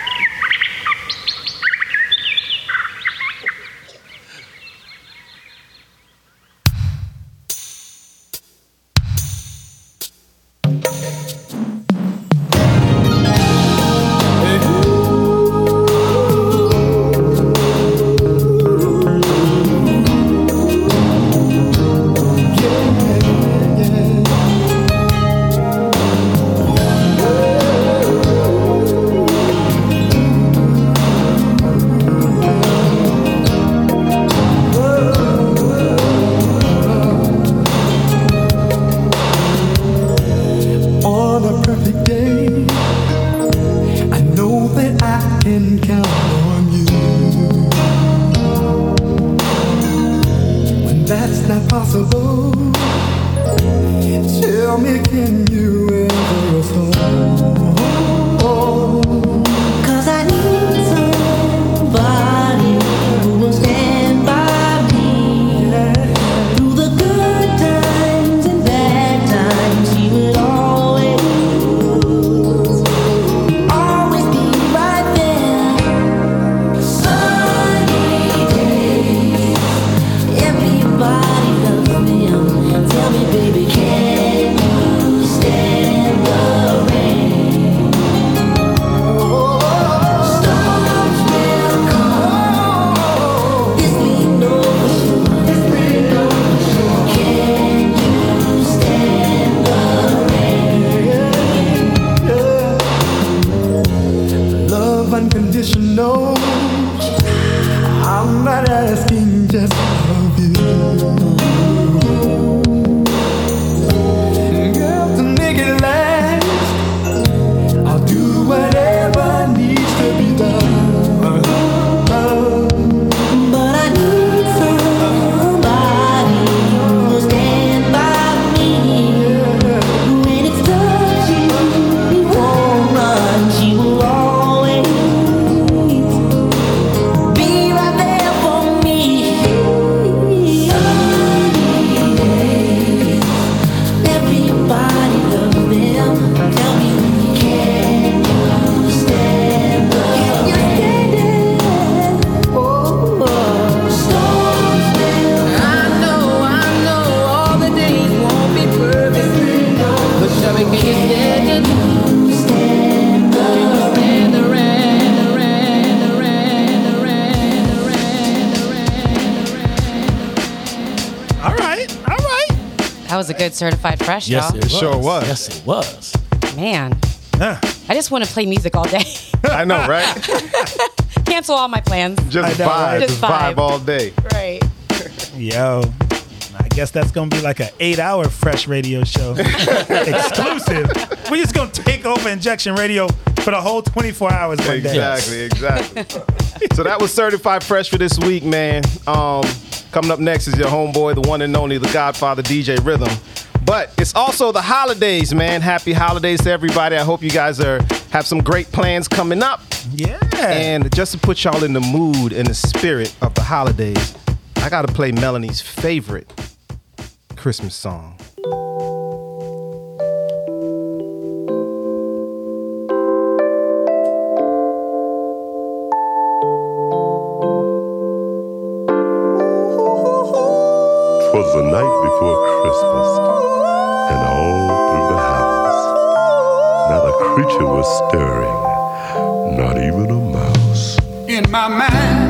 Good certified fresh, Yes, y'all. it was. Sure was. Yes, it was. Man, Huh. I just want to play music all day. I know, right? Cancel all my plans. Just I know, vibe, right? just vibe all day. Right. Yo, I guess that's gonna be like an eight-hour fresh radio show, exclusive. We're just gonna take over injection radio for the whole 24 hours one day. Exactly, exactly. so that was certified fresh for this week, man. Um, coming up next is your homeboy, the one and only, the Godfather DJ Rhythm. But it's also the holidays, man. Happy holidays to everybody. I hope you guys are have some great plans coming up. Yeah. And just to put y'all in the mood and the spirit of the holidays, I gotta play Melanie's favorite Christmas song. Not a stirring, not even a mouse. in my mind.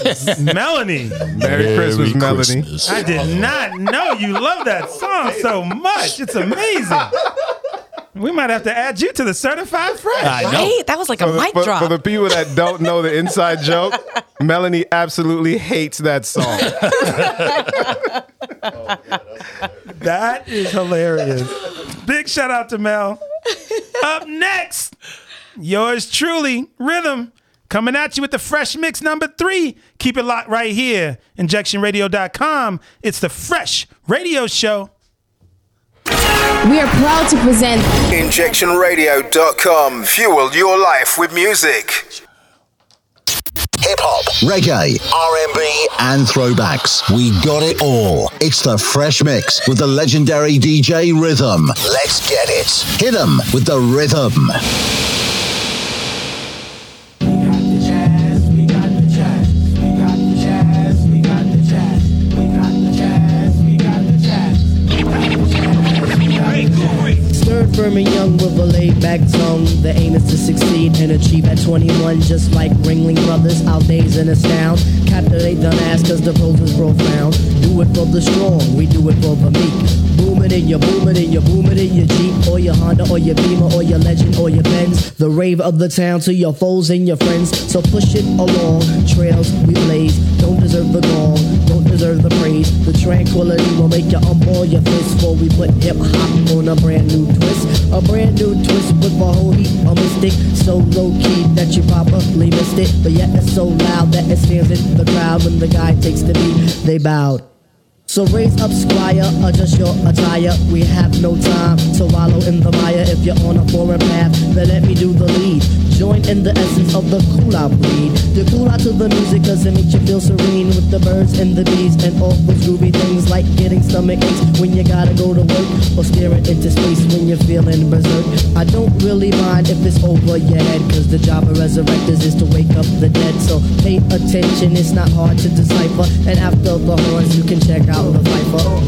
Christmas. Melanie. Merry Christmas, Melanie. I did not know you love that song so much. It's amazing. We might have to add you to the certified fresh. Right? That was like a the- mic for, drop. For the people that don't know the inside joke, Melanie absolutely hates that song. That is hilarious. Big shout out to Mel. Up next, yours truly, Rhythm, coming at you with the fresh mix number three. Keep it locked right here, injectionradio.com. It's the Fresh Radio Show. We are proud to present InjectionRadio.com. Fuel your life with music. Hip hop, reggae, R&B, and throwbacks. We got it all. It's the Fresh Mix with the legendary DJ Rhythm. Let's get it. Hit 'em with the rhythm. 21, just like Ringling Brothers. Our days in astound. Captivate the mass cause the pros is profound. Do it for the strong, we do it for the meek. Boom it in your boom it in your boom it in your Jeep or your Honda or your Beamer or your Legend or your Benz. The rave of the town to your foes and your friends. So push it along. Trails we blaze. Don't deserve the gong. Don't deserve the praise. The tranquility will make you unball your fist before we put hip hop on a brand new twist. A brand new twist with a whole heap of mystic. So low key that you probably missed it. But yet it's so loud that it stands in the crowd when the guy takes the beat. They bowed. So raise up, squire, adjust your attire. We have no time to wallow in the mire. If you're on a foreign path, then let me do the lead. Join in the essence of the cool out breed. The cool out to the music cause it makes you feel serene with the birds and the bees and all those groovy things like getting stomach aches when you gotta go to work or staring into space when you're feeling berserk. I don't really mind if it's over your head cause the job of resurrectors is to wake up the dead. So pay attention, it's not hard to decipher. And after the horns, you can check out viper.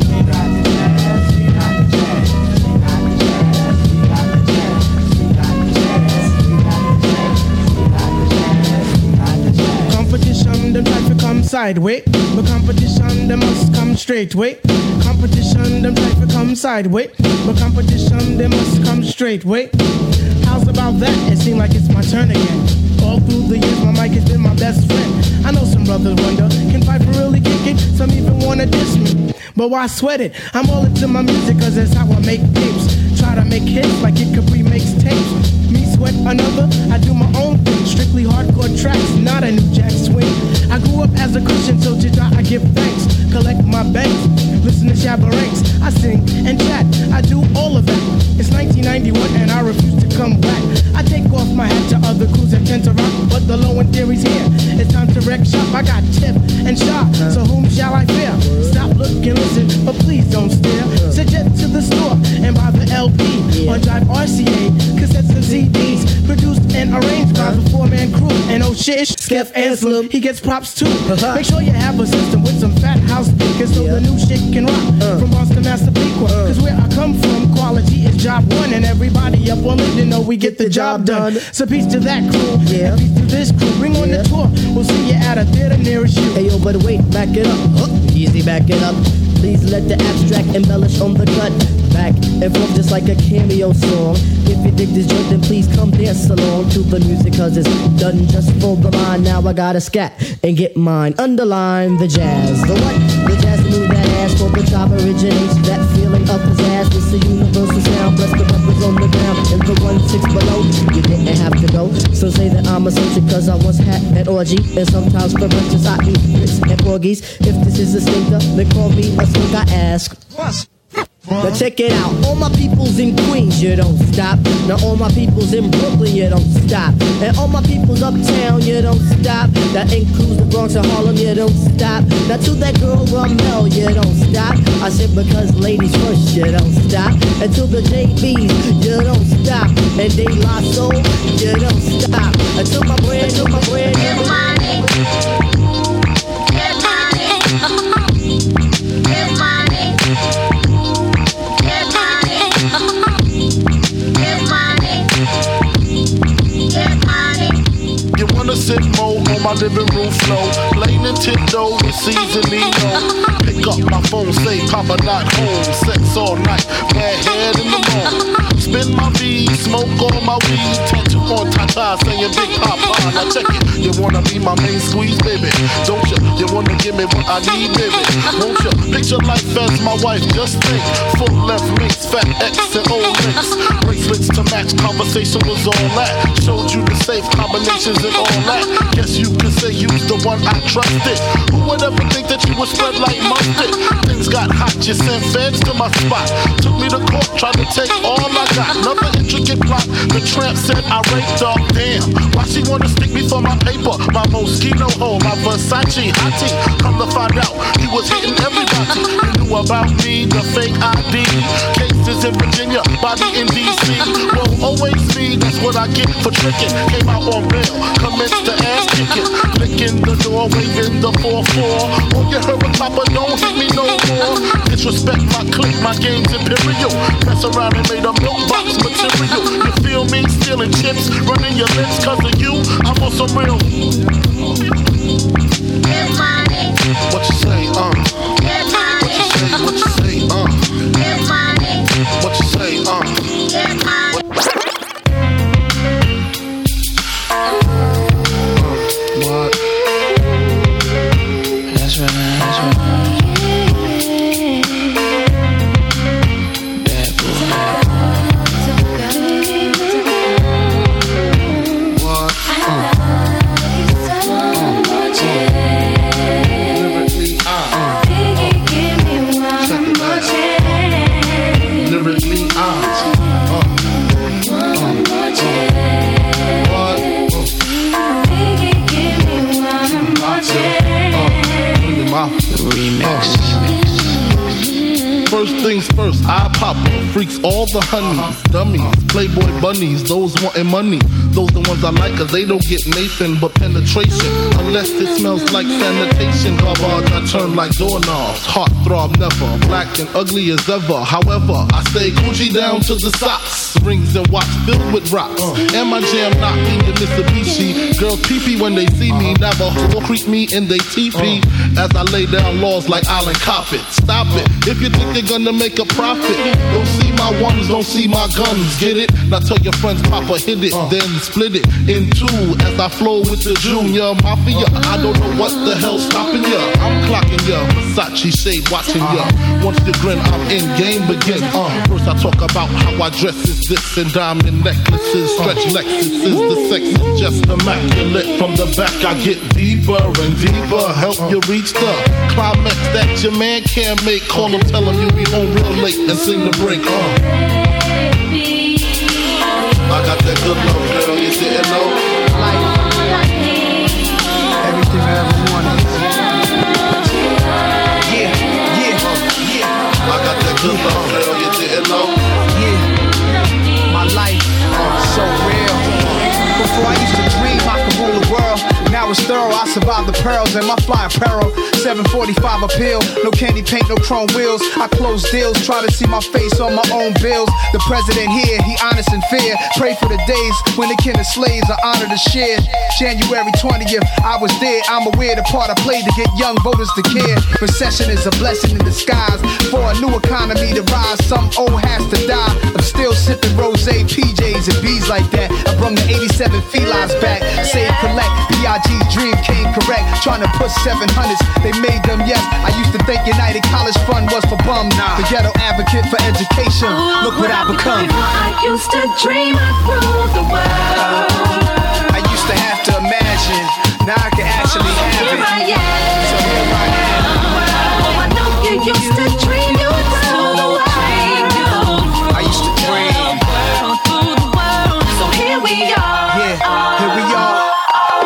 Competition, them try to come sideways. But competition, they must come straight way. Competition, them try to come sideways. But competition, they must come straight way. How's about that? It seems like it's my turn again. All through the years, my mic has been my best friend. I know some brothers wonder, can Piper really kick it? Some even wanna diss me. But why sweat it? I'm all into my music, cause that's how I make tapes. Try to make hits like it Capri makes tapes. Me sweat another, I do my own thing. Strictly hardcore tracks, not a new jack swing. I grew up as a Christian, so to die I give thanks. Collect my banks, listen to Shabba Ranks. I sing and chat, I do all of that. It's 1991 and I refuse to come back. I take off my hat to other crews that tend to rock, but the low end theory's here. It's time to wreck shop. I got tip and shot, so whom shall I fear? Stop, look, and listen, but please don't stare. Suggest to the store and buy the LP on Jive RCA, cassettes and CDs, produced and arranged by the four man crew. And oh shit, Skeff Anselm, he gets props too. Uh-huh. Make sure you have a system with some fat house speakers so the new shit can rock. Uh. From Boston Massapequa, uh. cause where I come from, quality is job one, and everybody up on it, you know we get the job done. So peace to that crew, and peace to this crew. Bring on the tour, we'll see you at a theater nearest you. Hey yo, but wait, back it up. Huh, Easy, back it up. Please let the abstract embellish on the cut. Back and forth just like a cameo song. If you dig this joint, then please come dance along to the music, cause it's done just for the line. Now I gotta scat and get mine. Underline the jazz. The what? The jazz for the top originates. That feeling of pizzazz. It's a universal sound. Bless the rappers on the ground. And the one six below, you didn't have to go. So say that I'm a soldier, cause I once had an orgy. And sometimes for breakfast I eat grits and porgies. If this is a stinker, then call me a slink. I ask. Now check it out, all my peoples in Queens, you don't stop. Now all my peoples in Brooklyn, you don't stop. And all my peoples uptown, you don't stop. That includes the Bronx and Harlem, you don't stop. Now to that girl Ramel, you don't stop. I said because ladies first, you don't stop. And to the JBs, you don't stop. And De La Soul, you don't stop. And to my brand new, my brand You my living room flow. Lay Nintendo with Seasonino. Pick up my phone, say Papa not home. Sex all night, bad head in the morning. Spin my V, smoke all my weed. Tattoo on Tata saying Big Papa. Now check it. You wanna be my main squeeze, baby? Don't you? You wanna give me what I need, baby? Won't you? Picture life as my wife. Just think. Full left links, fat X and old links. Bracelets to match. Conversation was all that. Showed you the safe combinations and all that. Guess you could say you's the one I trusted. Who would ever think that you would spread like mustard? Things got hot. You sent feds to my spot. Took me to court, tried to take all I got. Another intricate plot. The tramp said I raped her. Damn. Why she wanna stick me for my paper? My Moschino hole, my Versace hottie. Come to find out, you was hitting everybody. You knew about me, the fake ID. Cases in Virginia, body in DC. Won't always be, that's what I get for tricking. Came out on bail, commenced to ass kicking. Licking the door, waving the 4-4. Oh, you heard what Papa, don't hit me no more. Disrespect my clique, my game's imperial. Mess around and made a milk box material. You feel me? Stealing chips, running your lips cause of you. I'm on some real. What you say, uh? Pop freaks all the honeys, dummies, playboy bunnies, those wanting money. Those the ones I like, cause they don't get Nathan but penetration. Unless it smells like sanitation. Garbage, I turn like doorknobs. Heart throb never, black and ugly as ever. However, I stay Gucci down to the socks. Rings and watch filled with rocks. And my jam knocking your Mitsubishi. Girls pee when they see me, will creep me in they teepee. As I lay down laws like Island Coppet. Stop it. If you think you're gonna make a profit, don't see my ones, don't see my guns. Get it? Now tell your friends, Papa hit it, uh. then split it in two as I flow with the junior mafia. Uh. I don't know what the hell's stopping ya. I'm clocking ya, Versace shade watching ya. Uh. Once you grin, I'm in game begin. Uh, first I talk about how I dress is this and diamond necklaces, stretch Lexuses. The sex is just immaculate. From the back I get deeper and deeper. Help you reach the climax that your man can't make. Call him, tell him you'll be home real late and sing the break. Uh. I got that good love, girl. You didn't know. Everything I ever wanted. Yeah, yeah, yeah. I got that good love, girl. You didn't know. Yeah. My life, uh, so real. Before I used to dream I could rule the world. Now it's thorough, I survived the pearls and my fly apparel. 745 appeal, no candy paint, no chrome wheels. I close deals, try to see my face on my own bills. The president here, he honest and fair. Pray for the days when the kin of slaves are honored and shared. January 20th, I was there. I'm aware the part I played to get young voters to care. Recession is a blessing in disguise. For a new economy to rise, some old has to die. I'm still sipping rose, PJs, and B's like that. I brung the 87 felines back. Save, collect, PIG's dream came correct. Trying to put 700s, they made them, yes. I used to think United College Fund was for bums. The ghetto advocate for education. Oh, Look what I become. I used to dream I'd rule the world. I used to have to imagine. Now I can actually oh, have Here it. I am. So here I am. Oh, I know you used to dream you'd rule the world. I used to dream. So here we are. Yeah, here we are.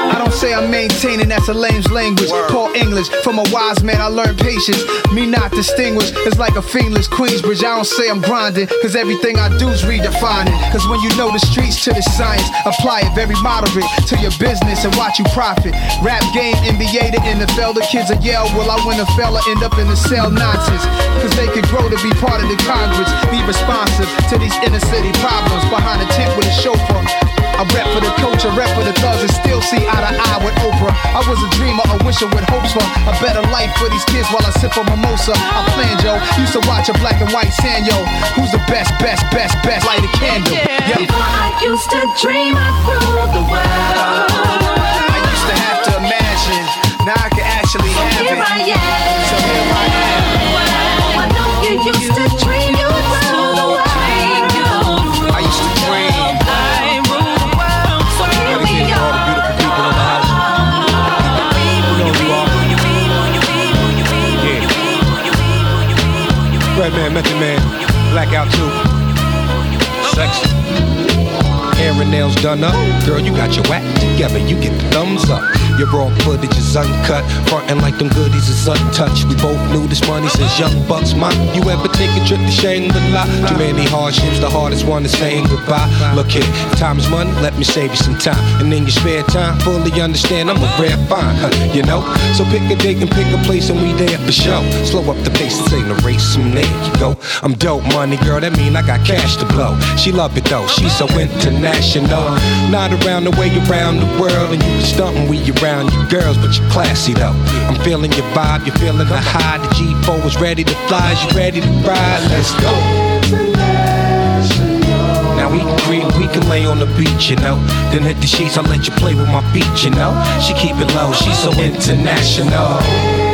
I don't say I'm maintaining, that's a lame's language. Paul From a wise man, I learned patience. Me not distinguished, it's like a fiendless Queensbridge. I don't say I'm grinding, cause everything I do is redefining. Cause when you know the streets to the science, apply it very moderate to your business and watch you profit. Rap game, NBA to NFL, the kids are yell, will I win a fella, end up in the cell nonsense. Cause they could grow to be part of the Congress, be responsive to these inner city problems behind a tent with a chauffeur. I rep for the coach, I rep for the thugs, and still see eye to eye with Oprah. I was a dreamer, a wisher with hopes for a better life for these kids while I sip a mimosa. I planned, yo. Used to watch a black and white sand, yo. Who's the best, best, best, best? Light a candle. Yo. Before I used to dream I'd rule the world. I used to have to imagine. Now I can actually So have here it. I am. So here I am. I know you used to dream Blackout 2. Sexy. Nails done up. Girl, you got your act together. You get the thumbs up. Your raw footage is uncut. Frontin' like them goodies is untouched. We both knew this money since young bucks. My, you ever take a trip to Shangri-La? Too many hardships, the hardest one is saying goodbye. Look here, time is money, let me save you some time. And in your spare time, fully understand I'm a rare find, huh, you know? So pick a date and pick a place and we there for show. Slow up the pace, this ain't a race, and there you go. I'm dope money, girl, that mean I got cash to blow. She love it though, she's so international. Not around the way around the world, and you can stuntin' we around you girls, but you're classy though. I'm feeling your vibe, you're feeling the high. The G4 is ready to fly, you ready to ride? Let's go. Now we can creep, we can lay on the beach, you know. Then hit the sheets, I'll let you play with my feet, you know. She keep it low, she's so international.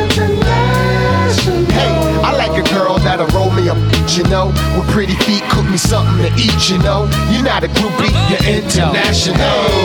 I like a girl that'll roll me a you know. With pretty feet, cook me something to eat, you know. You're not a groupie, you're international.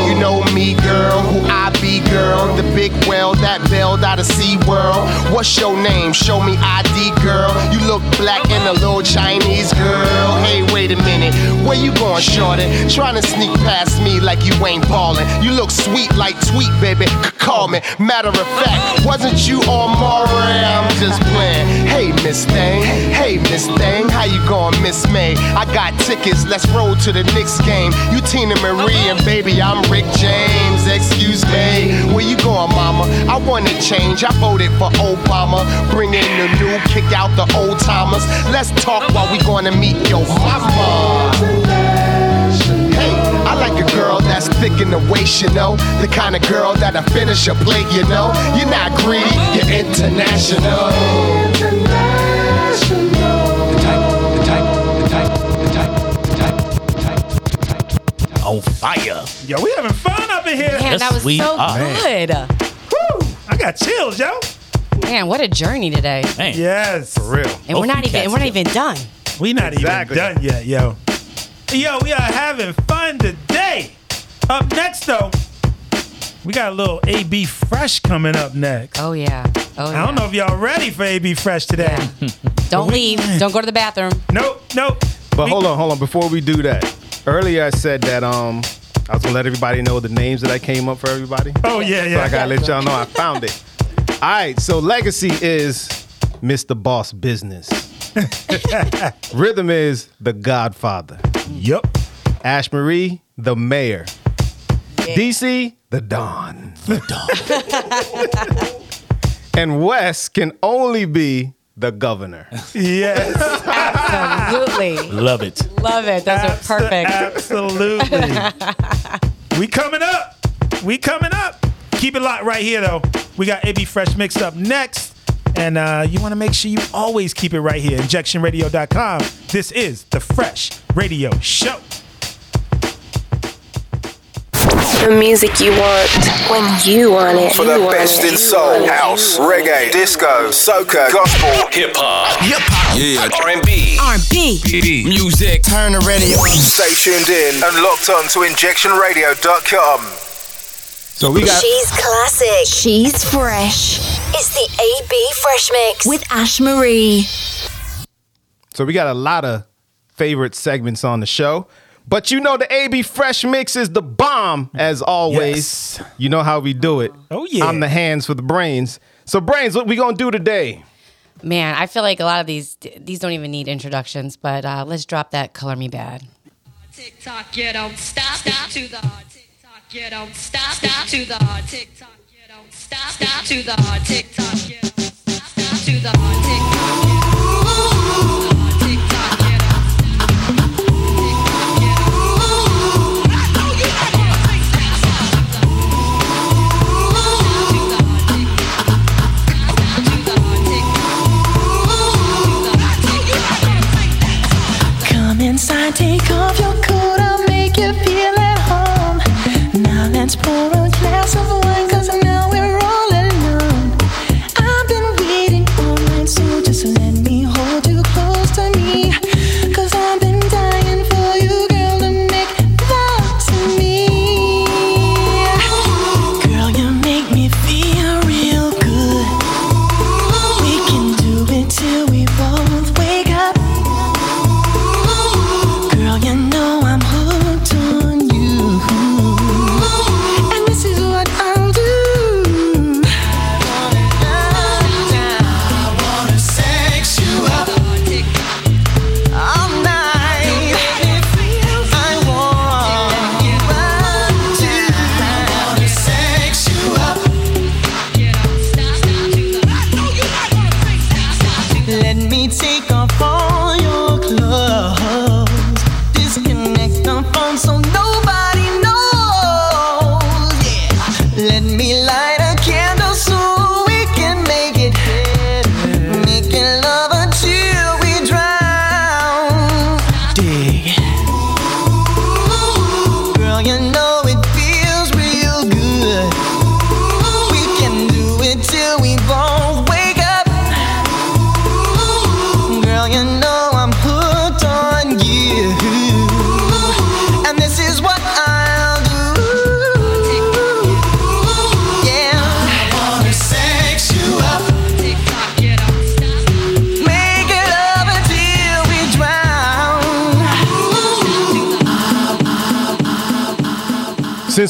You know me, girl, who I be, girl. The big whale that bailed out of Sea World. What's your name? Show me ID, girl. You look black and a little Chinese girl. Hey, wait a minute. Where you going, shorty? Trying to sneak past me like you ain't ballin'. You look sweet like tweet, baby. C- call me. Matter of fact, wasn't you on Maury? I'm just playing. Hey, Miss Thing. Hey, Miss Thing. How you going, Miss May? I got tickets. Let's roll to the Knicks game. You Teena Marie and baby, I'm Rick James. Excuse me. Where you going, mama? I want to change. I voted for Obama. Bring in the new, kick out the old timers. Let's talk while we gonna meet your mama. I like a girl that's thick in the waist, you know. The kind of girl that'll finish a plate, you know. You're not greedy, you're international. On fire. Yo, we having fun up in here. Man, Yes, that was we so are. good. Woo! I got chills, yo. Man, what a journey today. Man, Yes. For real. And we're not even and we're not even done. We not Exactly. even done yet, yo. Yo, we are having fun today. Up next, though, we got a little AB Fresh coming up next. Oh yeah. Oh yeah. I don't know if y'all ready for AB Fresh today. Don't leave. Don't go to the bathroom. Nope, nope. But hold on, hold on. Before we do that, earlier I said that um I was gonna let everybody know the names that I came up for everybody. Oh yeah, yeah. So yeah. I gotta let y'all know I found it. All right, so legacy is Mr. Boss Business. Rhythm is the Godfather. Yup. Ash Marie, the Mayor. DC, the Don. the Don. and Wes can only be the Governor. Yes. Absolutely. Love it. Love it. Those are perfect. Absolutely. we coming up. We coming up. Keep it locked right here, though. We got AB Fresh mixed up next. And uh, you want to make sure you always keep it right here. InjectionRadio.com. This is the Fresh Radio Show. The music you want when you want it. For the best in soul, house, reggae, disco, soca, gospel, hip hop, hip hop, yeah, R&B, R&B. music. Turn the radio on. Stay tuned in and locked on to injectionradio.com. So we got She's classic. She's fresh. It's the AB Fresh Mix with Ash Marie. So we got a lot of favorite segments on the show. But you know the AB Fresh Mix is the bomb, as always. Yes. You know how we do it. Oh yeah. I'm the hands for the brains. So brains, what we gonna do today? Man, I feel like a lot of these these don't even need introductions, but uh, let's drop that Color Me Badd. TikTok, you don't stop, stop to the hard TikTok, you don't stop, stop to the hard TikTok, you don't stop, stop to the hard TikTok,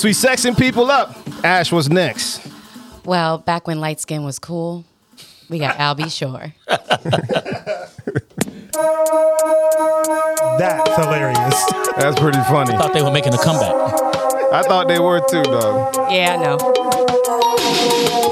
we sexing people up. Ash, what's next? Well, back when light skin was cool, we got Al B. Sure. That's hilarious. That's pretty funny. I thought they were making a comeback. I thought they were too, dog. Yeah, I know.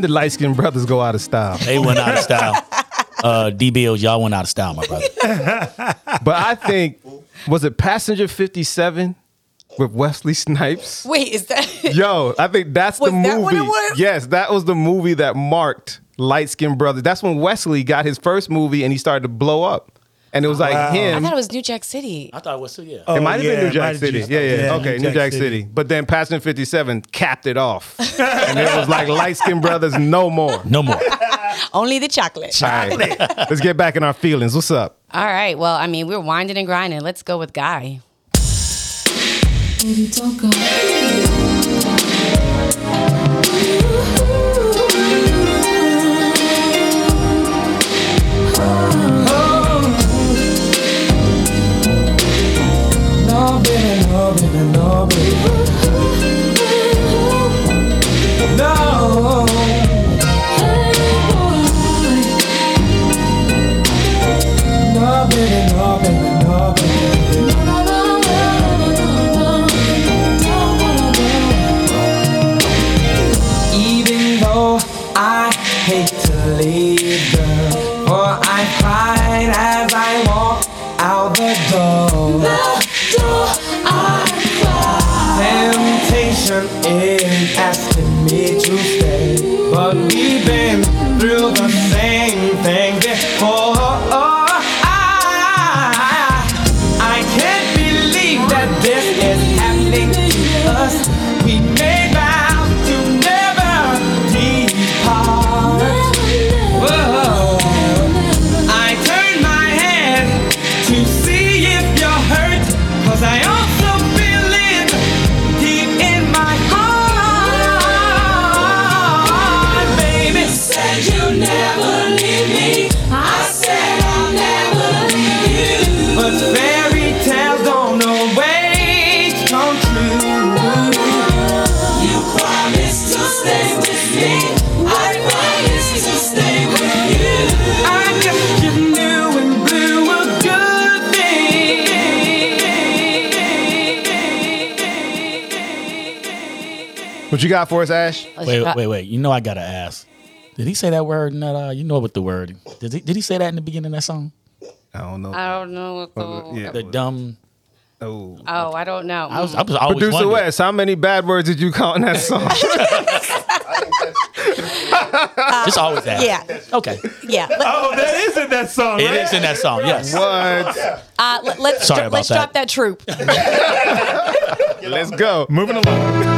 did light skinned brothers go out of style? They went out of style. Uh, D y'all went out of style, my brother. but I think was it Passenger Fifty Seven with Wesley Snipes? Wait, is that yo? I think that's the movie. that what it was? Yes, that was the movie that marked light skinned brothers. That's when Wesley got his first movie and he started to blow up and it was like him. I thought it was New Jack City. I thought it was too. Yeah. Oh, it might have Oh, yeah, been New it Jack have City. just- Yeah, yeah. yeah, okay, New New Jack Jack City. City. But then Passenger 57 capped it off. and it was like light skinned brothers, no more. No more. Only the chocolate. All right. Let's get back in our feelings. What's up? All right. Well, I mean, we're winding and grinding. Let's go with Guy. Baby, don't go. No, baby, no, no. No. No, no, no. Even though I hate to leave, the door. Temptation What you got for us, Ash? Wait, wait, wait. You know I gotta ask. Did he say that word? in that, uh, you know what the word? Did he? Did he say that in the beginning of that song? I don't know. I don't know what the. The dumb. Oh. Oh, I don't know. I was, I was always Producer wondering. West, how many bad words did you count in that song? Just always ask. Yeah. Okay. Yeah. Let, Oh, that is in that song. It right? is in that song. Yes. What? uh, let, let's Sorry dro- about let's that. drop that troop. Let's go. Moving along.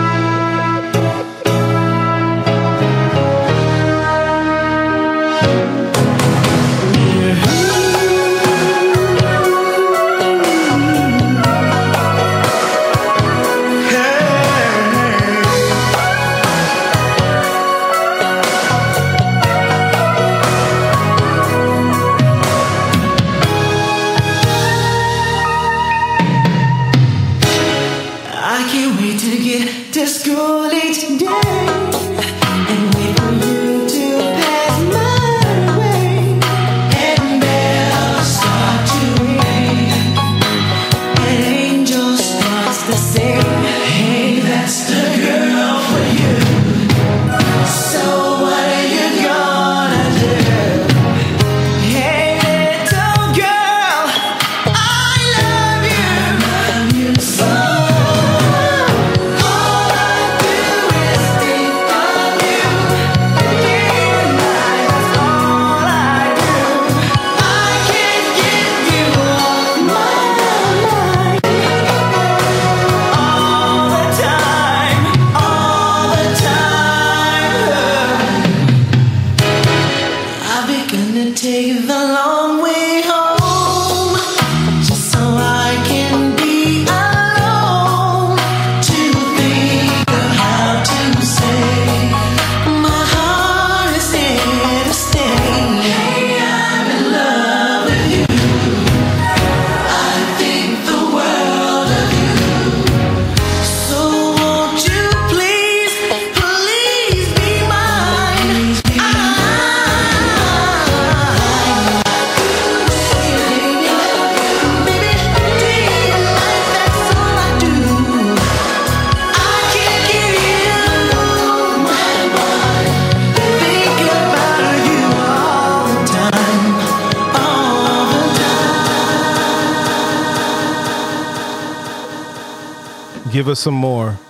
Give us some more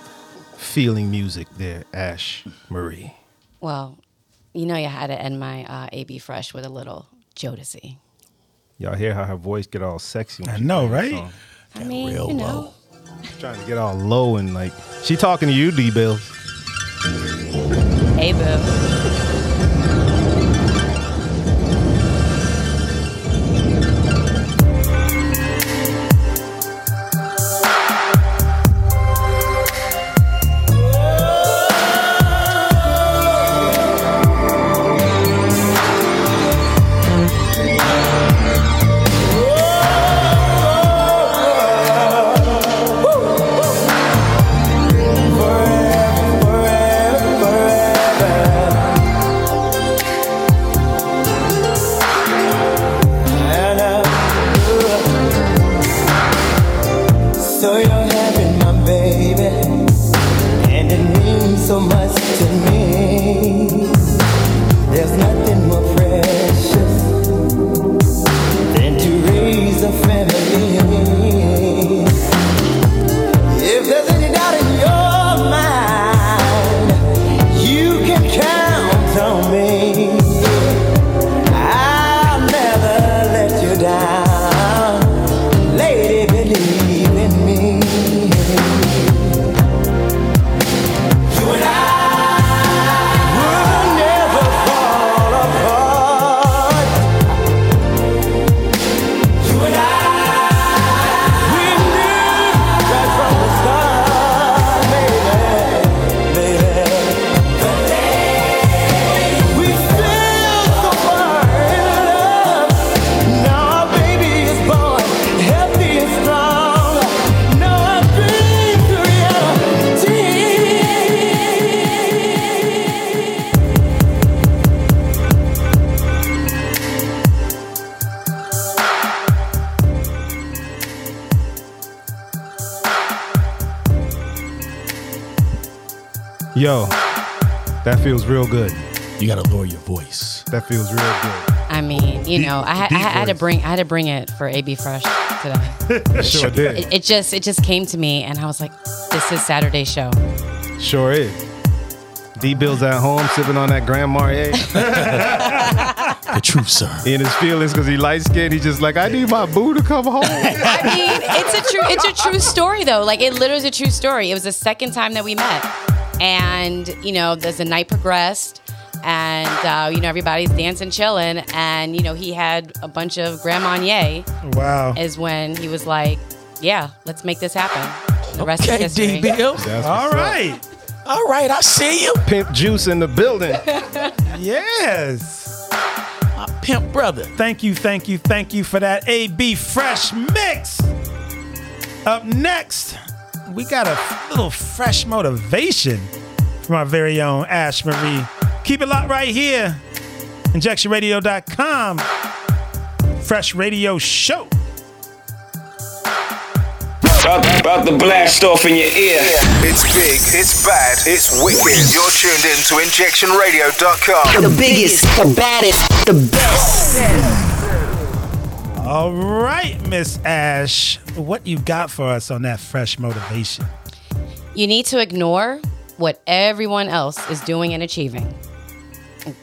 feeling music there, Ash Marie. Well, you know you had to end my uh, AB Fresh with a little Jodeci. Y'all hear how her voice get all sexy? When I she know, right? song. I mean, you know. Trying to get all low and like she talking to you, D Bills. Hey, boo. Yo, that feels real good. You gotta lower your voice. That feels real good. I mean, you know, I, had- I, had to bring I had to bring it for AB Fresh today. Sure did. It, it just it just came to me, and I was like, "This is Saturday show." Sure is. D Bill's at home sipping on that Grand Marnier. the truth, sir. In his feelings because he light skinned. He's just like, I need my boo to come home. I mean, it's a true it's a true story though. Like it literally is a true story. It was the second time that we met, and you know, as the night progressed, and uh, you know, everybody's dancing, chilling, and you know, he had a bunch of Grand Marnier. Wow. Is when he was like, "Yeah, let's make this happen." And the rest Okay, is history. D Bill. That's All what's up. right. All right, I see you. Pimp Juice in the building. Yes. My pimp brother. Thank you, thank you, thank you for that AB Fresh Mix. Up next, we got a little fresh motivation from our very own Ash Marie. Keep it locked right here. InjectionRadio.com. Fresh Radio Show. About, about to blast off in your ear. It's big, it's bad, it's wicked. You're tuned in to injectionradio.com. The biggest, the baddest, the best. All right, Miss Ash, what you got for us on that fresh motivation? You need to ignore what everyone else is doing and achieving.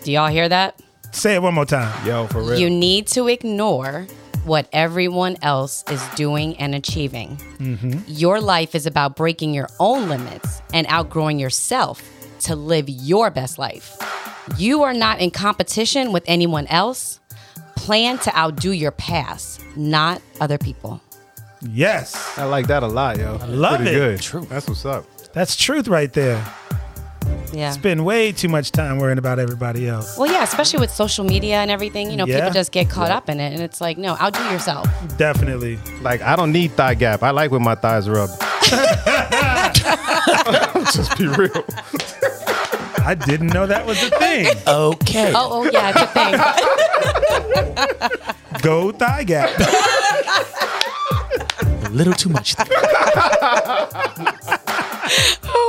Do y'all hear that? Say it one more time. Yo, for real. You need to ignore what everyone else is doing and achieving. Mm-hmm. Your life is about breaking your own limits and outgrowing yourself to live your best life. You are not in competition with anyone else. Plan to outdo your past, not other people. Yes. I like that a lot, yo. I love Pretty it. good. True. That's what's up. That's truth right there. Yeah. Spend way too much time worrying about everybody else. Well, yeah, especially with social media and everything, you know, Yeah. people just get caught up in it. And it's like, no, outdo yourself. Definitely. Like, I don't need thigh gap. I like when my thighs rub. Just be real. I didn't know that was a thing. Okay. Oh, oh, yeah, it's a thing. Go thigh gap. A little too much. oh,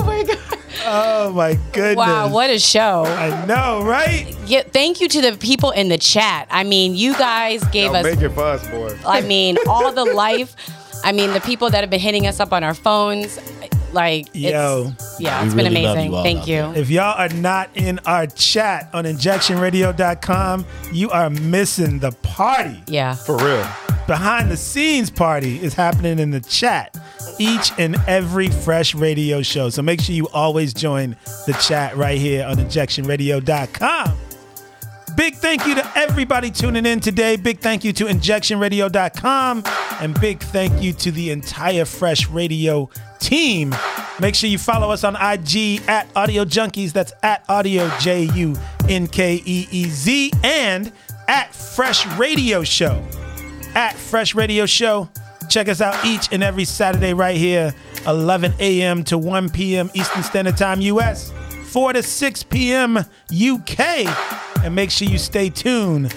my God. Oh, my goodness. Wow, what a show. I know, right? Yeah, thank you to the people in the chat. I mean, you guys gave Yo, us make it for us, boy. I mean, all the life. I mean, the people that have been hitting us up on our phones. Like, it's, Yo. yeah, it's been amazing. Thank you. If y'all are not in our chat on injectionradio.com, you are missing the party. Yeah. For real. Behind the scenes party is happening in the chat each and every fresh radio show. So make sure you always join the chat right here on injectionradio.com. Big thank you to everybody tuning in today. Big thank you to injectionradio.com and big thank you to the entire Fresh Radio team. Make sure you follow us on IG at Audio Junkeez. That's at Audio J U N K E E Z and at Fresh Radio Show. At Fresh Radio Show. Check us out each and every Saturday right here, 11 a.m. to 1 p.m. Eastern Standard Time US, 4 to 6 p.m. UK. And make sure you stay tuned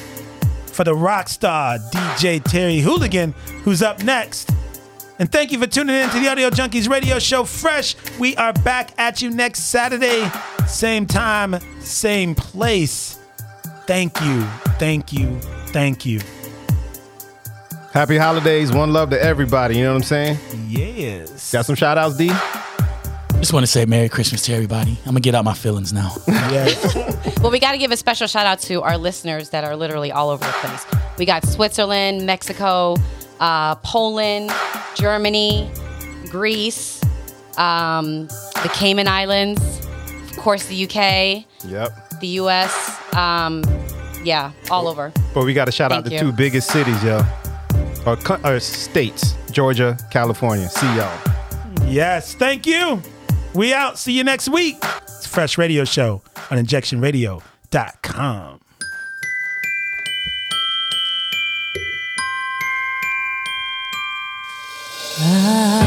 for the rock star DJ Terry Hooligan, who's up next. And thank you for tuning in to the Audio Junkies radio show Fresh. We are back at you next Saturday, same time, same place. Thank you, thank you, thank you. Happy holidays. One love to everybody. You know what I'm saying? Yes. Got some shout outs, D? Just want to say Merry Christmas to everybody. I'm gonna get out my feelings now. Yes. well, we got to give a special shout out to our listeners that are literally all over the place. We got Switzerland, Mexico, uh, Poland, Germany, Greece, um, the Cayman Islands, of course, the UK, Yep. the US. Um, yeah, all over. But we got to shout out the you. two biggest cities, yo. Or, or states Georgia, California. See y'all. Yes, thank you. We out. See you next week. It's Fresh Radio Show on injectionradio.com. Ah.